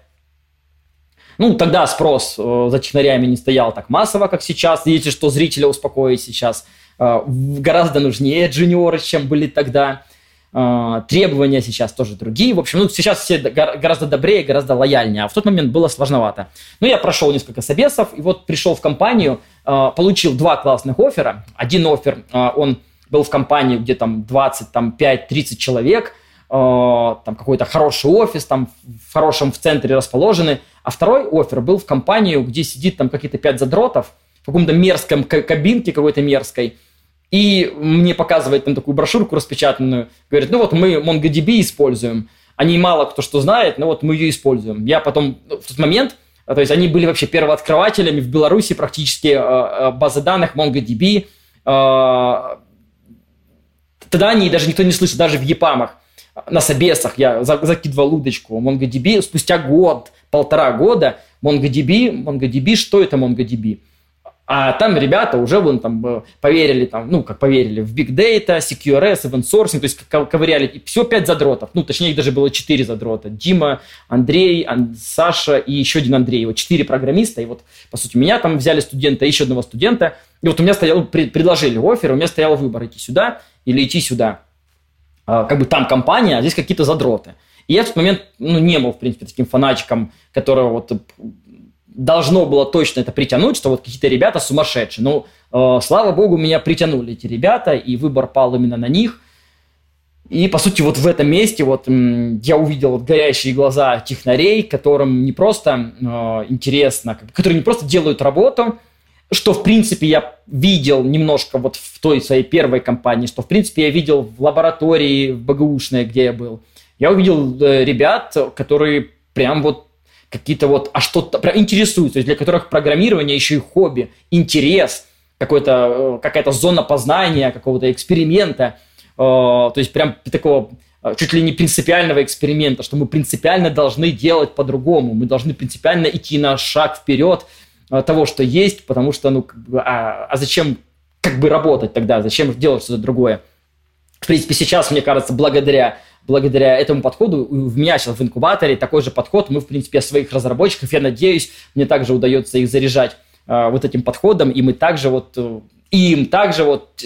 Ну, тогда спрос э, за технарями не стоял так массово, как сейчас. Видите, что зрителя успокоить сейчас э, гораздо нужнее джуниоры, чем были тогда. А, требования сейчас тоже другие. В общем, ну, сейчас все гораздо добрее, гораздо лояльнее, а в тот момент было сложновато. Ну, я прошел несколько собесов, и вот пришел в компанию, а, получил два классных оффера. Один офер, а, он был в компании, где там 20, там 5-30 человек, там какой-то хороший офис, там в хорошем в центре расположены. А второй офер был в компанию, где сидит там какие-то пять задротов, в каком-то мерзком кабинке какой-то мерзкой, и мне показывает там такую брошюрку распечатанную. Говорит, ну вот мы MongoDB используем. Они мало кто что знает, но вот мы ее используем. Я потом ну, в тот момент, а, то есть они были вообще первооткрывателями в Беларуси практически э, базы данных MongoDB. Тогда они даже никто не слышал, даже в ЕПАМах на собесах я закидывал удочку MongoDB. Спустя год, полтора года MongoDB, MongoDB, что это MongoDB? А там ребята уже вон там э, поверили, там, ну, как поверили, в Big Data, CQRS, Event Sourcing, то есть ковыряли. И все пять задротов. Ну, точнее, их даже было четыре задрота. Дима, Андрей, Ан- Саша и еще один Андрей. Вот четыре программиста. И вот, по сути, меня там взяли студента, еще одного студента. И вот у меня стоял, предложили офер, у меня стоял выбор, идти сюда или идти сюда. А, как бы там компания, а здесь какие-то задроты. И я в тот момент, ну, не был, в принципе, таким фанатиком, которого вот должно было точно это притянуть, что вот какие-то ребята сумасшедшие. Ну, слава богу, меня притянули эти ребята, и выбор пал именно на них. И, по сути, вот в этом месте вот я увидел вот горящие глаза технарей, которым не просто э, интересно, которые не просто делают работу, что, в принципе, я видел немножко вот в той своей первой компании, что, в принципе, я видел в лаборатории в БГУшной, где я был. Я увидел э, ребят, которые прям вот какие-то вот, а что-то прям интересуются, то есть для которых программирование еще и хобби, интерес, какой-то, э, какая-то зона познания, какого-то эксперимента – Э, то есть прям такого э, чуть ли не принципиального эксперимента, что мы принципиально должны делать по-другому, мы должны принципиально идти на шаг вперед того, что есть, потому что, ну, а, а зачем как бы работать тогда, зачем делать что-то другое? В принципе, сейчас, мне кажется, благодаря благодаря этому подходу у меня сейчас в инкубаторе такой же подход. Мы, в принципе, своих разработчиков, я надеюсь, мне также удается их заряжать э, вот этим подходом, и мы также вот и им также вот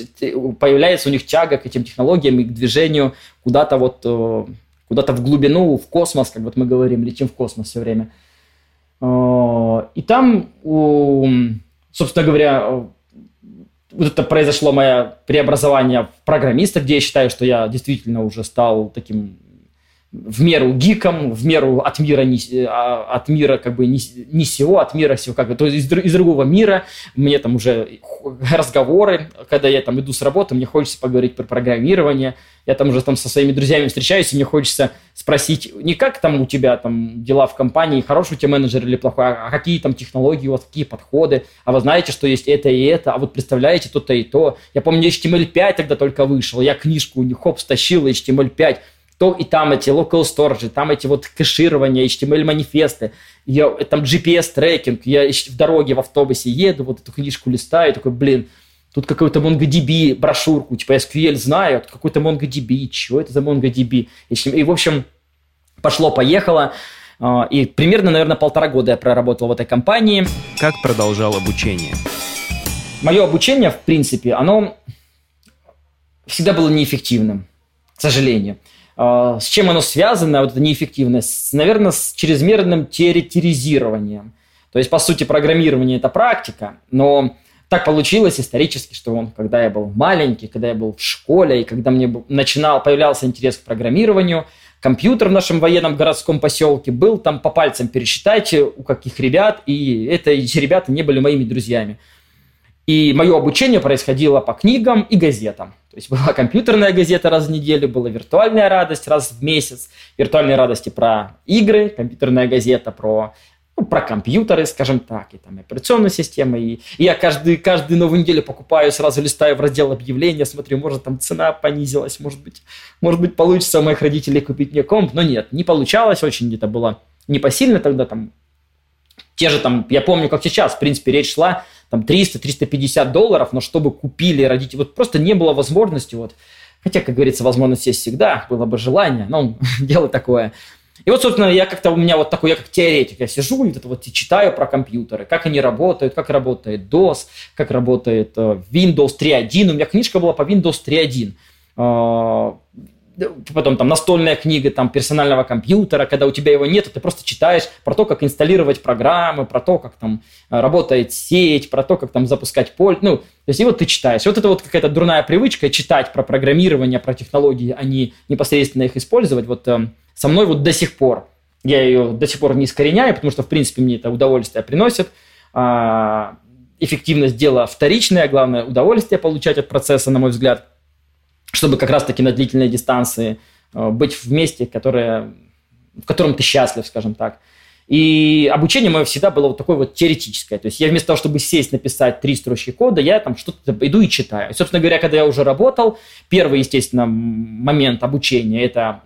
появляется у них тяга к этим технологиям и к движению куда-то вот э, куда-то в глубину, в космос, как вот мы говорим, летим в космос все время. Э, и там, собственно говоря, э, вот это произошло мое преобразование в программиста, где я считаю, что я действительно уже стал таким в меру гиком, в меру от мира, не, а, от мира как бы не, не сего, от мира сего, как бы, то есть из, из другого мира. Мне там уже разговоры, когда я там иду с работы, мне хочется поговорить про программирование. Я там уже там со своими друзьями встречаюсь, и мне хочется спросить, не как там у тебя там дела в компании, хороший у тебя менеджер или плохой, а какие там технологии у вас, какие подходы, а вы знаете, что есть это и это, а вот представляете то-то и то. Я помню, HTML5 тогда только вышел, я книжку хоп стащил, HTML5, то и там эти local storage, там эти вот кэширования, HTML-манифесты, я, там GPS-трекинг, я в дороге в автобусе еду, вот эту книжку листаю, такой, блин, тут какой-то MongoDB брошюрку, типа SQL знаю, а какой-то MongoDB, что это за MongoDB? И, в общем, пошло-поехало, а, и примерно, наверное, полтора года я проработал в этой компании. Как продолжал обучение? Мое обучение, в принципе, оно всегда было неэффективным, к сожалению. А, с чем оно связано, вот эта неэффективность? Наверное, с чрезмерным теоретизированием. То есть, по сути, программирование – это практика, но так получилось исторически, что он, когда я был маленький, когда я был в школе, и когда мне начинал, появлялся интерес к программированию, компьютер в нашем военном городском поселке был, там по пальцам пересчитайте, у каких ребят, и это, эти ребята не были моими друзьями. И мое обучение происходило по книгам и газетам. То есть была компьютерная газета раз в неделю, была виртуальная радость раз в месяц, виртуальные радости про игры, компьютерная газета про ну, про компьютеры, скажем так, и там операционную систему. И, и я каждый, каждую новую неделю покупаю, сразу листаю в раздел объявления, смотрю, может там цена понизилась, может быть, может быть получится у моих родителей купить мне комп, но нет, не получалось, очень это было непосильно тогда там. Те же там, я помню, как сейчас, в принципе, речь шла там 300-350 долларов, но чтобы купили родители, вот просто не было возможности, вот, хотя, как говорится, возможность есть всегда, было бы желание, но дело такое. И вот, собственно, я как-то, у меня вот такой, я как теоретик, я сижу и вот это вот и читаю про компьютеры, как они работают, как работает DOS, как работает э, Windows 3.1. У меня книжка была по Windows 3.1 потом там настольная книга там персонального компьютера, когда у тебя его нет, ты просто читаешь про то, как инсталлировать программы, про то, как там э, работает сеть, про то, как там запускать поле, ну, то есть и вот ты читаешь. Вот это вот какая-то дурная привычка читать про программирование, про технологии, а не непосредственно их использовать. Вот э, со мной вот до сих пор. Я ее до сих пор не искореняю, потому что, в принципе, мне это удовольствие приносит. А, эффективность дела вторичная, главное удовольствие получать от процесса, на мой взгляд – чтобы как раз-таки на длительной дистанции э, быть вместе, которое, в котором ты счастлив, скажем так. И обучение мое всегда было вот такое вот теоретическое. То есть я вместо того, чтобы сесть, написать три строчки кода, я там что-то иду и читаю. И, собственно говоря, когда я уже работал, первый, естественно, момент обучения – это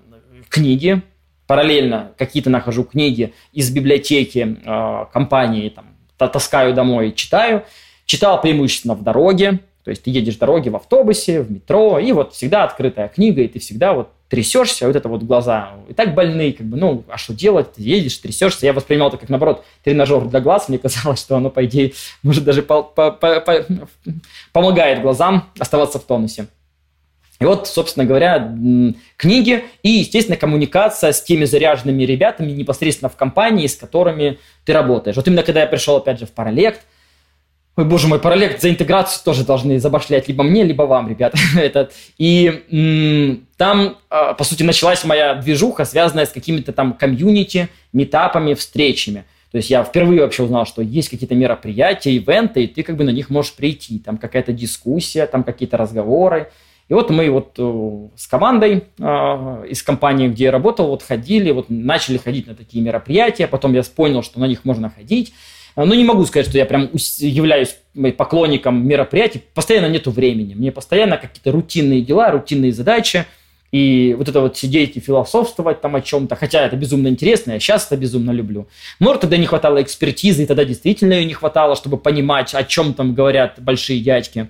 книги. Параллельно какие-то нахожу книги из библиотеки э, компании, там, таскаю домой и читаю. Читал преимущественно в дороге, то есть ты едешь дороги в автобусе, в метро, и вот всегда открытая книга, и ты всегда вот трясешься, вот это вот глаза и так больные, как бы, ну, а что делать? Ты едешь, трясешься. Я воспринимал это как, наоборот, тренажер для глаз. Мне казалось, что оно, по идее, может даже по по по по помогает глазам оставаться в тонусе. И вот, собственно говоря, книги и, естественно, коммуникация с теми заряженными ребятами непосредственно в компании, с которыми ты работаешь. Вот именно когда я пришел, опять же, в Паралект – Ой, боже мой, проект за интеграцию тоже должны забашлять либо мне, либо вам, ребят. Этот. И там, э, по сути, началась моя движуха, связанная с какими-то там комьюнити, метапами, встречами. То есть я впервые вообще узнал, что есть какие-то мероприятия, ивенты, и ты как бы на них можешь прийти. Там какая-то дискуссия, там какие-то разговоры. И вот мы вот э, с командой э, из компании, где я работал, вот ходили, вот начали ходить на такие мероприятия. Потом я понял, что на них можно ходить. А, ну, не могу сказать, что я прям являюсь поклонником мероприятий. Постоянно нету времени. Мне постоянно какие-то рутинные дела, рутинные задачи. И вот это вот сидеть и философствовать там о чем-то, хотя это безумно интересно, я сейчас это безумно люблю. Может, тогда не хватало экспертизы, и тогда действительно ее не хватало, чтобы понимать, о чем там говорят большие дядьки.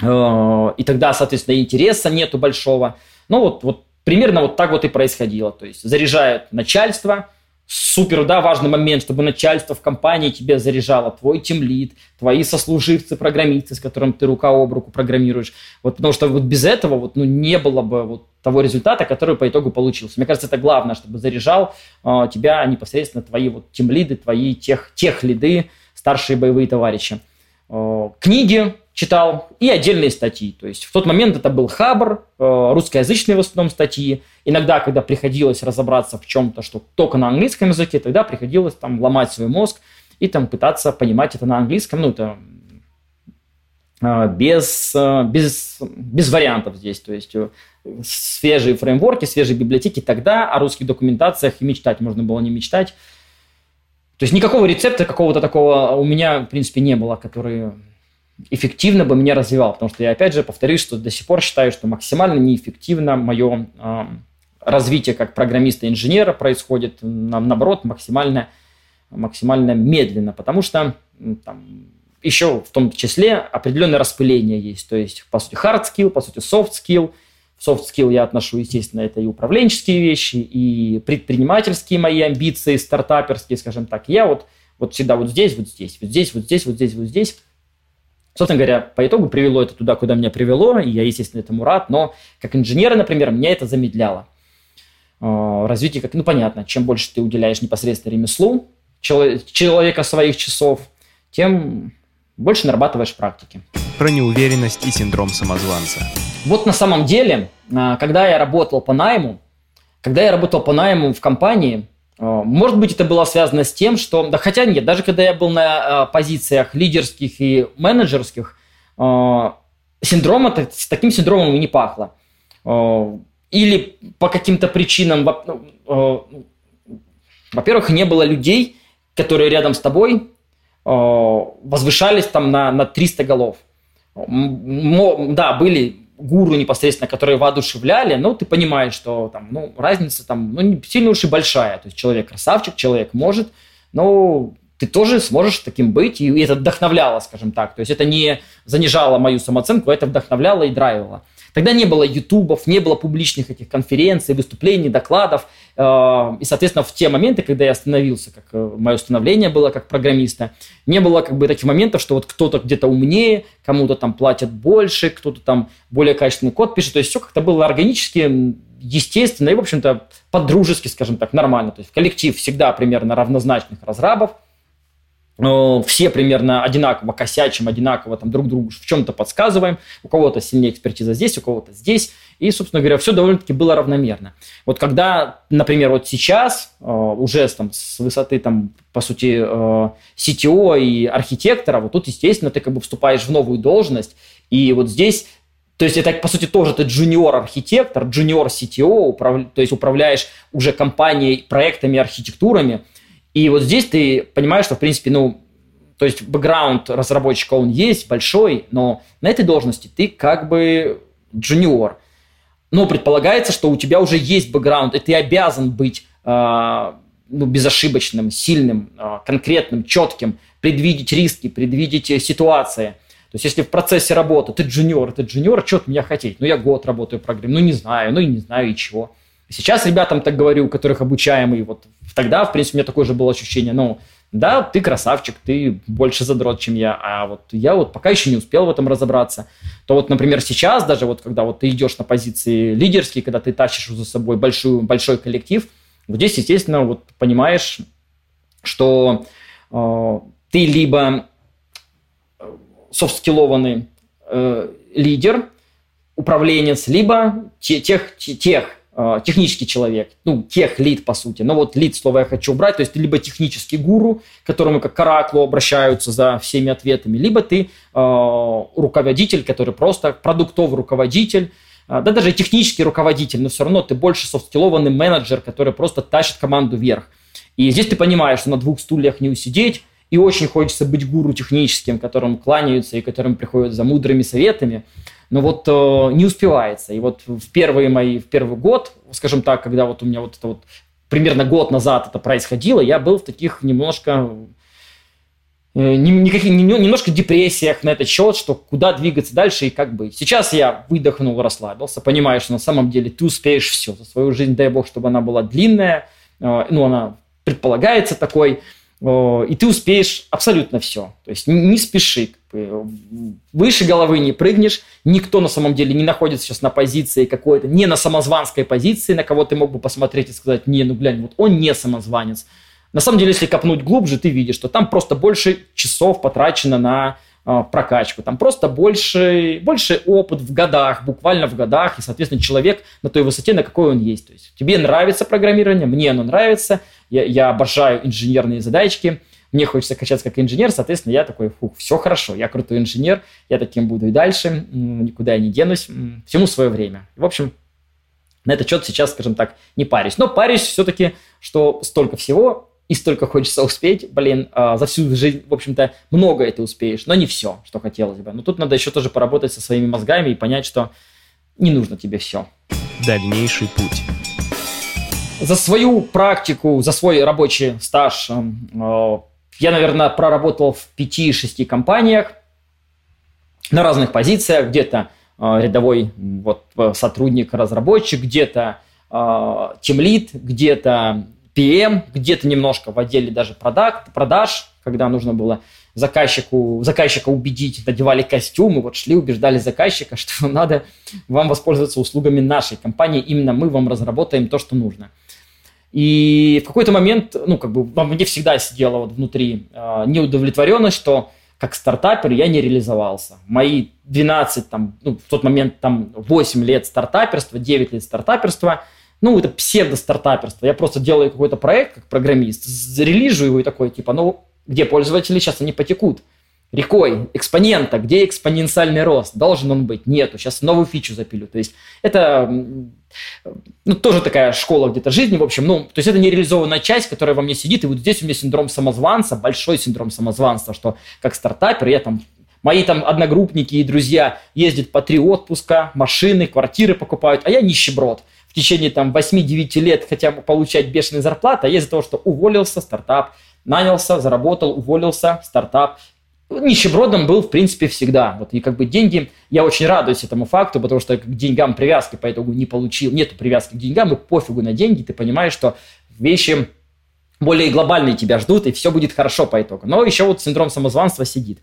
Э, и тогда, соответственно, интереса нету большого. Ну вот, вот примерно вот так вот и происходило. То есть заряжает начальство – супер, да, важный момент, чтобы начальство в компании тебе заряжало, твой тимлид, твои сослуживцы, программисты, с которым ты рука об руку программируешь. Вот потому что вот без этого вот, ну, не было бы вот того результата, который по итогу получился. Мне кажется, это главное, чтобы заряжал э, тебя непосредственно твои вот тимлиды, твои тех, тех лиды, старшие боевые товарищи. Э, книги читал и отдельные статьи. То есть в тот момент это был Хабр, э, русскоязычные в основном статьи. Иногда, когда приходилось разобраться в чем-то, что только на английском языке, тогда приходилось там ломать свой мозг и там пытаться понимать это на английском. Ну, это э, без, э, без, без вариантов здесь. То есть свежие фреймворки, свежие библиотеки тогда о русских документациях и мечтать можно было не мечтать. То есть никакого рецепта какого-то такого у меня, в принципе, не было, который эффективно бы меня развивал, потому что я опять же повторюсь, что до сих пор считаю, что максимально неэффективно мое э, развитие как программиста-инженера происходит, на, наоборот, максимально, максимально медленно, потому что там, еще в том числе определенное распыление есть, то есть, по сути, hard skill, по сути, soft skill. В soft skill я отношу, естественно, это и управленческие вещи, и предпринимательские мои амбиции, стартаперские, скажем так. Я вот, вот всегда вот здесь, вот здесь, вот здесь, вот здесь, вот здесь, вот здесь Собственно говоря, по итогу привело это туда, куда меня привело, и я, естественно, этому рад, но как инженера, например, меня это замедляло. Э, развитие, как, ну, понятно, чем больше ты уделяешь непосредственно ремеслу человека своих часов, тем больше нарабатываешь практики. Про неуверенность и синдром самозванца. Вот на самом деле, э, когда я работал по найму, когда я работал по найму в компании, может быть, это было связано с тем, что... Да хотя нет, даже когда я был на э, позициях лидерских и менеджерских, э, синдрома, с таким синдромом не пахло. Или по каким-то причинам, во-первых, не было людей, которые рядом с тобой возвышались там на, на 300 голов. Да, были гуру непосредственно, которые воодушевляли, ну, ты понимаешь, что там, ну, разница там, ну, не сильно уж и большая. То есть человек красавчик, человек может, но ты тоже сможешь таким быть, и это вдохновляло, скажем так. То есть это не занижало мою самооценку, это вдохновляло и драйвило. Тогда не было ютубов, не было публичных этих конференций, выступлений, докладов. Э, и, соответственно, в те моменты, когда я остановился, как э, мое становление было как программиста, не было как бы таких моментов, что вот кто-то где-то умнее, кому-то там платят больше, кто-то там более качественный код пишет. То есть все как-то было органически, естественно и, в общем-то, по-дружески, скажем так, нормально. То есть коллектив всегда примерно равнозначных разрабов – все примерно одинаково косячим, одинаково там друг другу в чем-то подсказываем. У кого-то сильнее экспертиза здесь, у кого-то здесь. И, собственно говоря, все довольно-таки было равномерно. Вот когда, например, вот сейчас э, уже там, с высоты, там, по сути, э, CTO и архитектора, вот тут, естественно, ты как бы вступаешь в новую должность. И вот здесь то есть это, по сути, тоже ты джуниор-архитектор, джуниор-CTO, управ... то есть управляешь уже компанией, проектами, архитектурами – и вот здесь ты понимаешь, что, в принципе, ну, то есть бэкграунд разработчика, он есть большой, но на этой должности ты как бы джуниор. Но предполагается, что у тебя уже есть бэкграунд, и ты обязан быть э, ну, безошибочным, сильным, э, конкретным, четким, предвидеть риски, предвидеть ситуации. То есть, если в процессе работы ты джуниор, ты джуниор, что от меня хотеть? Ну, я год работаю в программе, ну, не знаю, ну, и не знаю, и чего. Сейчас ребятам так говорю, которых обучаемые, вот тогда, в принципе, у меня такое же было ощущение, ну, да, ты красавчик, ты больше задрот, чем я, а вот я вот пока еще не успел в этом разобраться. То вот, например, сейчас даже вот, когда вот ты идешь на позиции лидерские, когда ты тащишь за собой большую, большой коллектив, вот здесь, естественно, вот понимаешь, что э, ты либо софт-скиллованный э, лидер, управленец, либо те, тех, тех э, технический человек, ну, тех лид, по сути. Но вот лид слово я хочу убрать, то есть ты либо технический гуру, к которому как к обращаются за всеми ответами, либо ты э, руководитель, который просто продуктовый руководитель, э, да даже технический руководитель, но все равно ты больше софт-скиллованный менеджер, который просто тащит команду вверх. И здесь ты понимаешь, что на двух стульях не усидеть, и очень хочется быть гуру техническим, которым кланяются и которым приходят за мудрыми советами, но вот э, не успевается. И вот в первые мои, в первый год, скажем так, когда вот у меня вот это вот примерно год назад это происходило, я был в таких немножко э, никаких, немножко депрессиях на этот счет, что куда двигаться дальше и как быть. Сейчас я выдохнул, расслабился, понимаю, что на самом деле ты успеешь все за свою жизнь, дай бог, чтобы она была длинная, э, ну, она предполагается такой, и ты успеешь абсолютно все. То есть не спеши, выше головы не прыгнешь, никто на самом деле не находится сейчас на позиции какой-то, не на самозванской позиции, на кого ты мог бы посмотреть и сказать, не, ну глянь, вот он не самозванец. На самом деле, если копнуть глубже, ты видишь, что там просто больше часов потрачено на э, прокачку, там просто больше, больше опыт в годах, буквально в годах, и, соответственно, человек на той высоте, на какой он есть. То есть тебе нравится программирование, мне оно нравится, я, я обожаю инженерные задачки, мне хочется качаться как инженер, соответственно, я такой, фух, все хорошо, я крутой инженер, я таким буду и дальше, никуда я не денусь, всему свое время. В общем, на этот счет сейчас, скажем так, не парюсь. Но парюсь все-таки, что столько всего и столько хочется успеть, блин, а, за всю жизнь, в общем-то, много это успеешь, но не все, что хотелось бы. Но тут надо еще тоже поработать со своими мозгами и понять, что не нужно тебе все. Дальнейший путь. За свою практику, за свой рабочий стаж э, я, наверное, проработал в 5-6 компаниях на разных позициях. Где-то э, рядовой вот, сотрудник, разработчик, где-то э, тимлит, где-то PM, где-то немножко в отделе даже продакт, продаж, когда нужно было заказчику, заказчика убедить, надевали костюмы, вот шли, убеждали заказчика, что надо вам воспользоваться услугами нашей компании, именно мы вам разработаем то, что нужно. И в какой-то момент, ну, как бы во мне всегда сидела вот внутри э, неудовлетворенность, что как стартапер я не реализовался. Мои 12, там, ну, в тот момент там 8 лет стартаперства, 9 лет стартаперства, ну, это псевдо-стартаперство. Я просто делаю какой-то проект как программист, зарелижу его и такой, типа, ну, где пользователи сейчас они потекут? рекой экспонента, где экспоненциальный рост, должен он быть, нету, сейчас новую фичу запилю. То есть это ну, тоже такая школа где-то жизни, в общем, ну, то есть это нереализованная часть, которая во мне сидит, и вот здесь у меня синдром самозванца, большой синдром самозванца, что как стартапер я там Мои там одногруппники и друзья ездят по три отпуска, машины, квартиры покупают, а я нищеброд. В течение там 8-9 лет хотя бы получать бешеные зарплаты, а я из-за того, что уволился, стартап, нанялся, заработал, уволился, стартап, нищебродом был, в принципе, всегда. Вот, и как бы деньги, я очень радуюсь этому факту, потому что к деньгам привязки по итогу не получил, нету привязки к деньгам, и пофигу на деньги, ты понимаешь, что вещи более глобальные тебя ждут, и все будет хорошо по итогу. Но еще вот синдром самозванства сидит.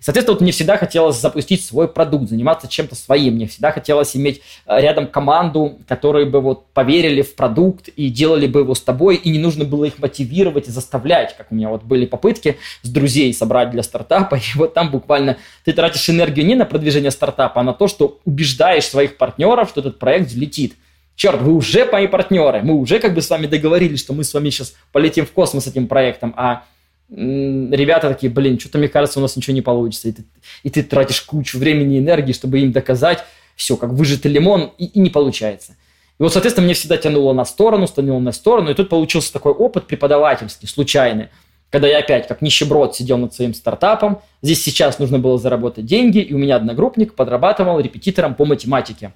Соответственно, вот мне всегда хотелось запустить свой продукт, заниматься чем-то своим. Мне всегда хотелось иметь э, рядом команду, которые бы вот поверили в продукт и делали бы его с тобой, и не нужно было их мотивировать и заставлять, как у меня вот были попытки с друзей собрать для стартапа, и вот там буквально ты тратишь энергию не на продвижение стартапа, а на то, что убеждаешь своих партнеров, что этот проект взлетит. Черт, вы уже мои партнеры, мы уже как бы с вами договорились, что мы с вами сейчас полетим в космос с этим проектом, а ребята такие, блин, что-то мне кажется, у нас ничего не получится. И ты, и ты тратишь кучу времени и энергии, чтобы им доказать, все, как выжатый лимон, и, и не получается. И вот, соответственно, мне всегда тянуло на сторону, тянуло на сторону, и тут получился такой опыт преподавательский, случайный, когда я опять, как нищеброд, сидел над своим стартапом, здесь сейчас нужно было заработать деньги, и у меня одногруппник подрабатывал репетитором по математике.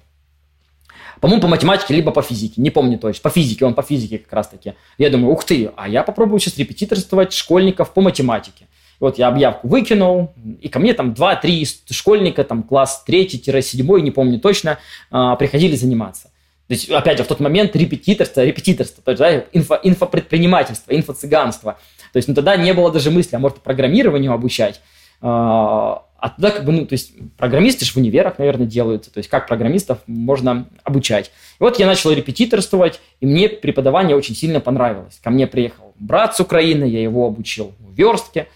По-моему, по математике, либо по физике, не помню точно. По физике, он по физике как раз-таки. Я думаю, ух ты, а я попробую сейчас репетиторствовать школьников по математике. Вот я объявку выкинул, и ко мне там 2-3 школьника, там класс 3-7, не помню точно, а, приходили заниматься. То есть, опять же, в тот момент репетиторство, репетиторство, то есть, да, инфо, инфопредпринимательство, инфо-цыганство. То есть, ну, тогда не было даже мысли, а может, программированию обучать. А, а туда как бы, ну, то есть программисты же в универах, наверное, делают. То есть как программистов можно обучать. И вот я начал репетиторствовать, и мне преподавание очень сильно понравилось. Ко мне приехал брат с Украины, я его обучил в верстке.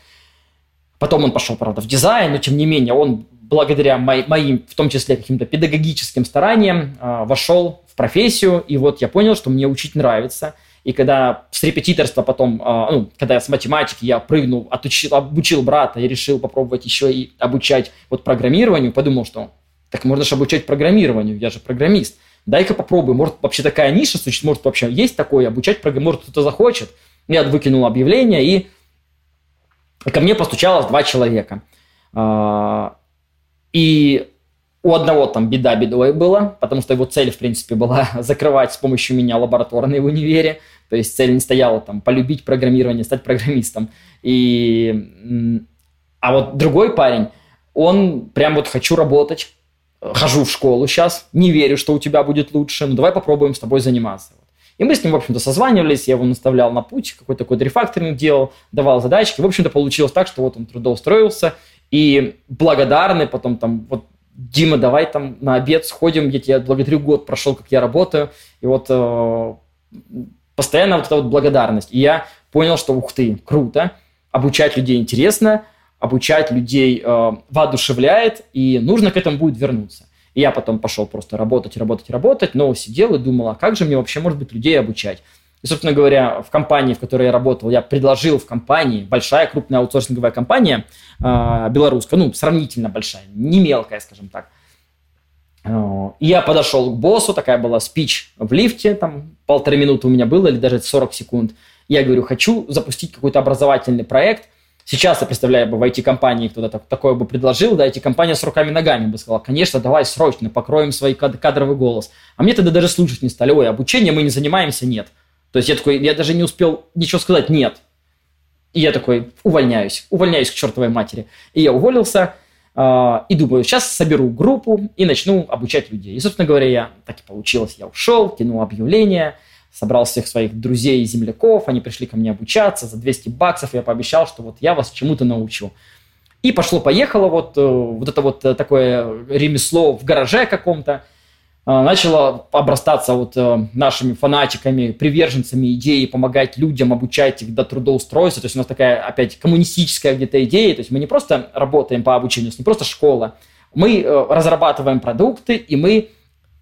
Потом он пошел, правда, в дизайн, но тем не менее он благодаря моим, в том числе каким-то педагогическим стараниям, а, вошел в профессию, и вот я понял, что мне учить нравится. И когда с репетиторства потом, а, ну, когда я с математики, я прыгнул, отучил, обучил брата и решил попробовать еще и обучать вот программированию, подумал, что так можно же обучать программированию, я же программист. Дай-ка попробую, может вообще такая ниша существует, может вообще есть такое, обучать программированию, может кто-то захочет. Я выкинул объявление, и ко мне постучалось два человека. А, и у одного там беда бедой была, потому что его цель, в принципе, была закрывать с помощью меня лабораторные в универе. То есть цель не стояла там полюбить программирование, стать программистом. И... А вот другой парень, он прям вот хочу работать, хожу в школу сейчас, не верю, что у тебя будет лучше, ну давай попробуем с тобой заниматься. И мы с ним, в общем-то, созванивались, я его наставлял на путь, какой-то код рефакторинг делал, давал задачки. В общем-то, получилось так, что вот он трудоустроился, и благодарный потом там, вот, Дима, давай там на обед сходим, я тебе благодарю, год прошел, как я работаю. И вот э, постоянно вот эта вот благодарность. И я понял, что ух ты, круто, обучать людей интересно, обучать людей э, воодушевляет, и нужно к этому будет вернуться. И я потом пошел просто работать, работать, работать, но сидел и думал, а как же мне вообще, может быть, людей обучать? И, собственно говоря, в компании, в которой я работал, я предложил в компании, большая крупная аутсорсинговая компания, э, белорусская, ну, сравнительно большая, не мелкая, скажем так. Э, и я подошел к боссу, такая была спич в лифте, там полторы минуты у меня было, или даже 40 секунд. Я говорю, хочу запустить какой-то образовательный проект. Сейчас я представляю бы в IT-компании, кто-то такое бы предложил, да, IT-компания с руками-ногами бы сказала, конечно, давай срочно покроем свой кадровый голос. А мне тогда даже слушать не стали, ой, обучением мы не занимаемся, нет. То есть я такой, я даже не успел ничего сказать «нет». И я такой, увольняюсь, увольняюсь к чертовой матери. И я уволился, э, и думаю, сейчас соберу группу и начну обучать людей. И, собственно говоря, я так и получилось. Я ушел, кинул объявление, собрал всех своих друзей и земляков, они пришли ко мне обучаться за 200 баксов, я пообещал, что вот я вас чему-то научу. И пошло-поехало вот, э, вот это вот э, такое ремесло в гараже каком-то – Э, начала обрастаться вот э, нашими фанатиками, приверженцами идеи помогать людям, обучать их до трудоустройства. То есть у нас такая, опять, коммунистическая где-то идея. То есть мы не просто работаем по обучению, не просто школа. Мы э, разрабатываем продукты, и мы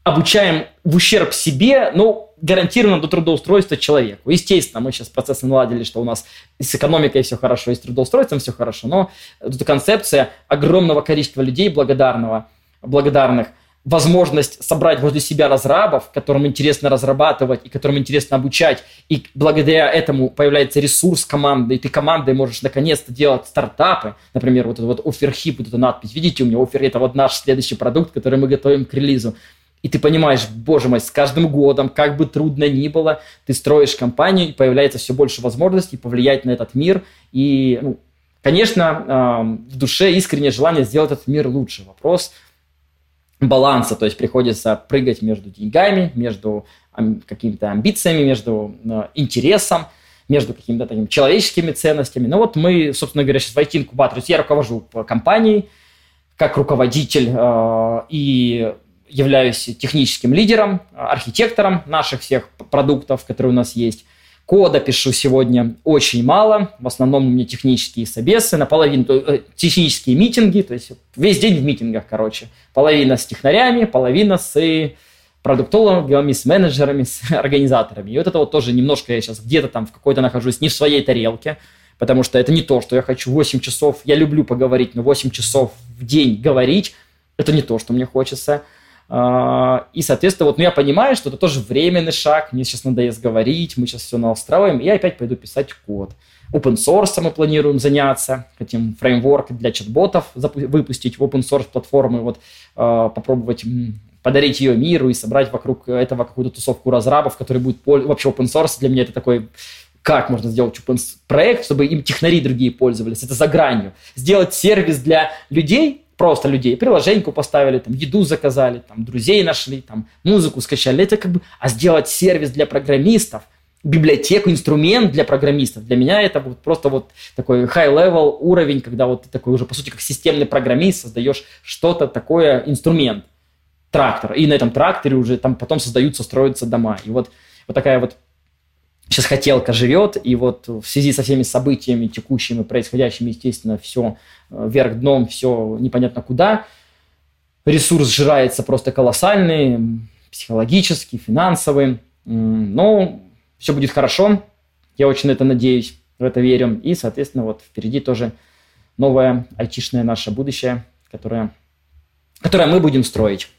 обучаем в ущерб себе, но гарантированно до трудоустройства человеку. Естественно, мы сейчас процессы наладили, что у нас с экономикой все хорошо, и с трудоустройством все хорошо, но эта концепция огромного количества людей благодарного, благодарных – возможность собрать возле себя разрабов, которым интересно разрабатывать и которым интересно обучать, и благодаря этому появляется ресурс команды, и ты командой можешь наконец-то делать стартапы, например, вот этот вот OfferHip, вот эта надпись, видите, у меня Offer – это вот наш следующий продукт, который мы готовим к релизу, и ты понимаешь, боже мой, с каждым годом, как бы трудно ни было, ты строишь компанию, и появляется все больше возможностей повлиять на этот мир. И, ну, конечно, в душе искреннее желание сделать этот мир лучше. Вопрос – баланса, то есть приходится прыгать между деньгами, между какими-то амбициями, между э, интересом, между какими-то такими человеческими ценностями. Ну вот мы, собственно говоря, сейчас в IT-инкубаторе, я руковожу компанией как руководитель э, и являюсь техническим лидером, архитектором наших всех продуктов, которые у нас есть. Кода пишу сегодня очень мало. В основном у меня технические собесы, наполовину э, технические митинги, то есть весь день в митингах, короче. Половина с технарями, половина с продуктологами, с менеджерами, с организаторами. И вот это вот тоже немножко я сейчас где-то там в какой-то нахожусь не в своей тарелке, потому что это не то, что я хочу 8 часов, я люблю поговорить, но 8 часов в день говорить, это не то, что мне хочется. А, и, соответственно, вот ну, я понимаю, что это тоже временный шаг, мне сейчас надоест говорить, мы сейчас все настраиваем, и я опять пойду писать код. Open source мы планируем заняться, хотим фреймворк для чат-ботов выпустить в open source платформы, вот а, попробовать подарить ее миру и собрать вокруг этого какую-то тусовку разрабов, который будет вообще open source. Для меня это такой как можно сделать open проект, чтобы им технари другие пользовались. Это за гранью. Сделать сервис для людей, просто людей. Приложеньку поставили, там, еду заказали, там, друзей нашли, там, музыку скачали. Это как бы... А сделать сервис для программистов, библиотеку, инструмент для программистов. Для меня это вот просто вот такой high-level уровень, когда вот ты такой уже, по сути, как системный программист создаешь что-то такое, инструмент, трактор. И на этом тракторе уже там потом создаются, строятся дома. И вот, вот такая вот сейчас хотелка живет, и вот в связи со всеми событиями текущими, происходящими, естественно, все э, вверх дном, все непонятно куда. Ресурс сжирается просто колоссальный, психологический, финансовый. Но все будет хорошо. Я очень на это надеюсь, в это верю. И, соответственно, вот впереди тоже новое айтишное наше будущее, которое, которое мы будем строить.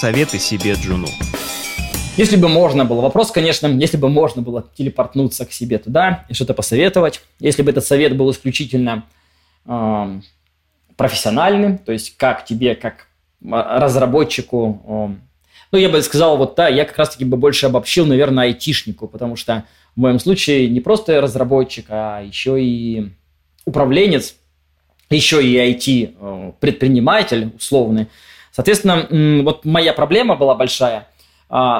Советы себе Джуну. Если бы можно было, вопрос, конечно, если бы можно было телепортнуться к себе туда и что-то посоветовать, если бы этот совет был исключительно э, профессиональным, то есть как тебе, как разработчику, э, ну, я бы сказал, вот да, я как раз-таки бы больше обобщил, наверное, айтишнику, потому что в моем случае не просто разработчик, а еще и управленец, еще и IT-предприниматель условный. Соответственно, вот моя проблема была большая –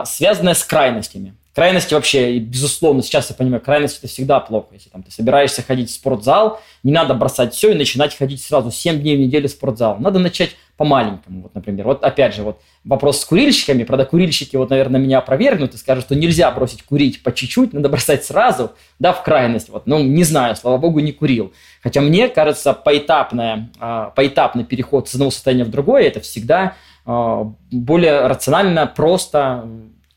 связанная с крайностями. Крайности вообще, безусловно, сейчас я понимаю, крайности это всегда плохо. Если там ты собираешься ходить в спортзал, не надо бросать все и начинать ходить сразу 7 дней в неделю в спортзал. Надо начать по-маленькому, вот, например. Вот опять же, вот вопрос с курильщиками. Правда, курильщики, вот, наверное, меня опровергнут и скажут, что нельзя бросить курить по чуть-чуть, надо бросать сразу, да, в крайность. Вот. Ну, не знаю, слава богу, не курил. Хотя мне кажется, поэтапное, а, поэтапный переход с одного состояния в другое, это всегда а, более рационально, просто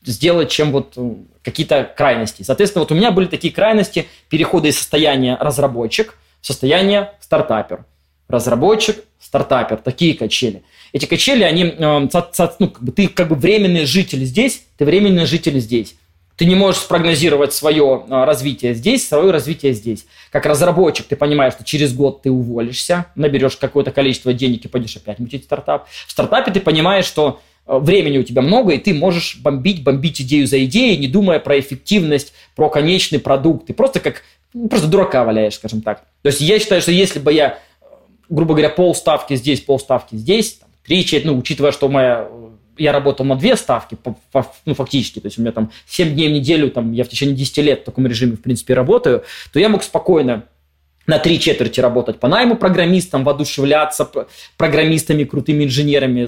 сделать, чем вот э, какие-то крайности. Соответственно, вот у меня были такие крайности перехода из состояния разработчик в состояние стартапер. Разработчик, стартапер, такие качели. Эти качели, они, э, ну, как бы, ты как бы временный житель здесь, ты временный житель здесь. Ты не можешь спрогнозировать свое а, развитие здесь, свое развитие здесь. Как разработчик ты понимаешь, что через год ты уволишься, наберешь какое-то количество денег и пойдешь опять мутить стартап. В стартапе ты понимаешь, что а, времени у тебя много, и ты можешь бомбить, бомбить идею за идеей, не думая про эффективность, про конечный продукт. Ты просто как ну, просто дурака валяешь, скажем так. То есть я считаю, что если бы я, грубо говоря, полставки здесь, полставки здесь, там, три четверти, ну, учитывая, что моя я работал на две ставки, ну, фактически, то есть у меня там 7 дней в неделю, там, я в течение 10 лет в таком режиме, в принципе, работаю, то я мог спокойно на три четверти работать по найму программистам, воодушевляться программистами, крутыми инженерами,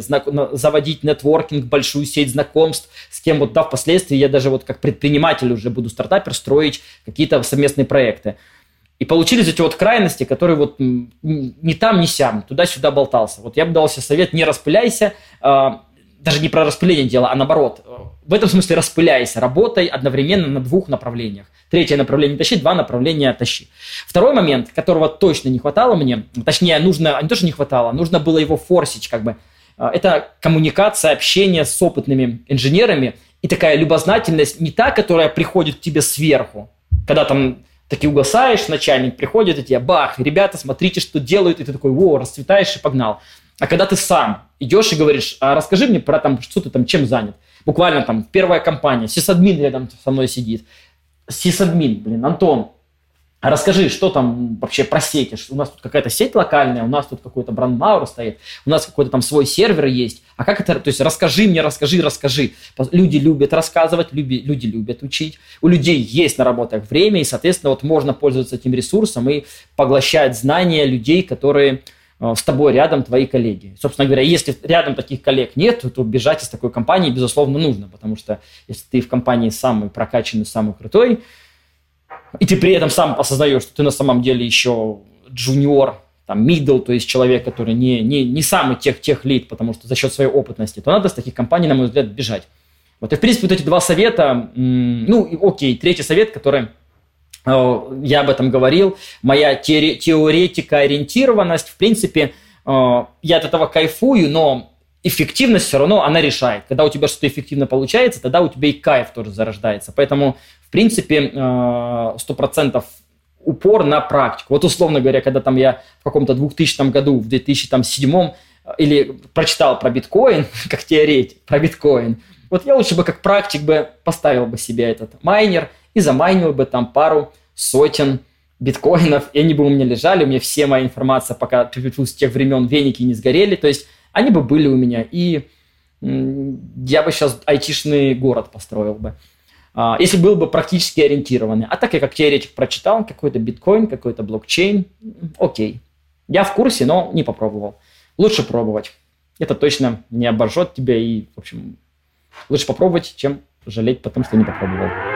заводить нетворкинг, большую сеть знакомств, с кем вот, да, впоследствии я даже вот как предприниматель уже буду стартапер строить какие-то совместные проекты. И получились эти вот крайности, которые вот не там, не сям, туда-сюда болтался. Вот я бы дал себе совет, не распыляйся, а, даже не про распыление дела, а наоборот. В этом смысле распыляйся, работай одновременно на двух направлениях. Третье направление тащи, два направления тащи. Второй момент, которого точно не хватало мне, точнее, нужно, не то, что не хватало, нужно было его форсить, как бы. А, это коммуникация, общение с опытными инженерами и такая любознательность, не та, которая приходит к тебе сверху, когда там таки угасаешь, начальник приходит и тебе, бах, ребята, смотрите, что делают, и ты такой, о, расцветаешь и погнал. А когда ты сам идешь и говоришь, а расскажи мне про там, что ты там, чем занят. Буквально там первая компания, сисадмин рядом со мной сидит. Сисадмин, блин, Антон, а расскажи, что там вообще про сети? У нас тут какая-то сеть локальная, у нас тут какой-то брандмауэр стоит, у нас какой-то там свой сервер есть. А как это? То есть расскажи мне, расскажи, расскажи. Люди любят рассказывать, люди, люди любят учить. У людей есть на работах время, и, соответственно, вот можно пользоваться этим ресурсом и поглощать знания людей, которые с тобой рядом твои коллеги. Собственно говоря, если рядом таких коллег нет, то бежать из такой компании, безусловно, нужно, потому что если ты в компании самый прокачанный, самый крутой, и ты при этом сам осознаешь, что ты на самом деле еще джуниор, там, middle, то есть человек, который не, не, не самый тех, тех лид, потому что за счет своей опытности, то надо с таких компаний, на мой взгляд, бежать. Вот, и, в принципе, вот эти два совета, ну, окей, третий совет, который Э, я об этом говорил, моя теоретика ориентированность, в принципе, э, я от этого кайфую, но эффективность все равно она решает. Когда у тебя что-то эффективно получается, тогда у тебя и кайф тоже зарождается. Поэтому, в принципе, э, сто процентов упор на практику. Вот условно говоря, когда там я в каком-то 2000 году, в 2007 или прочитал про биткоин, как теоретик, про биткоин, вот я лучше бы как практик бы поставил бы себе этот майнер – и замайнил бы там пару сотен биткоинов, и они бы у меня лежали, у меня все моя информация, пока с тех времен веники не сгорели, то есть они бы были у меня, и я бы сейчас айтишный город построил бы. А, если был бы практически ориентированный. А так я как теоретик прочитал, какой-то биткоин, какой-то блокчейн, окей. Я в курсе, но не попробовал. Лучше пробовать. Это точно не обожжет тебя и, в общем, лучше попробовать, чем жалеть потом, что не попробовал.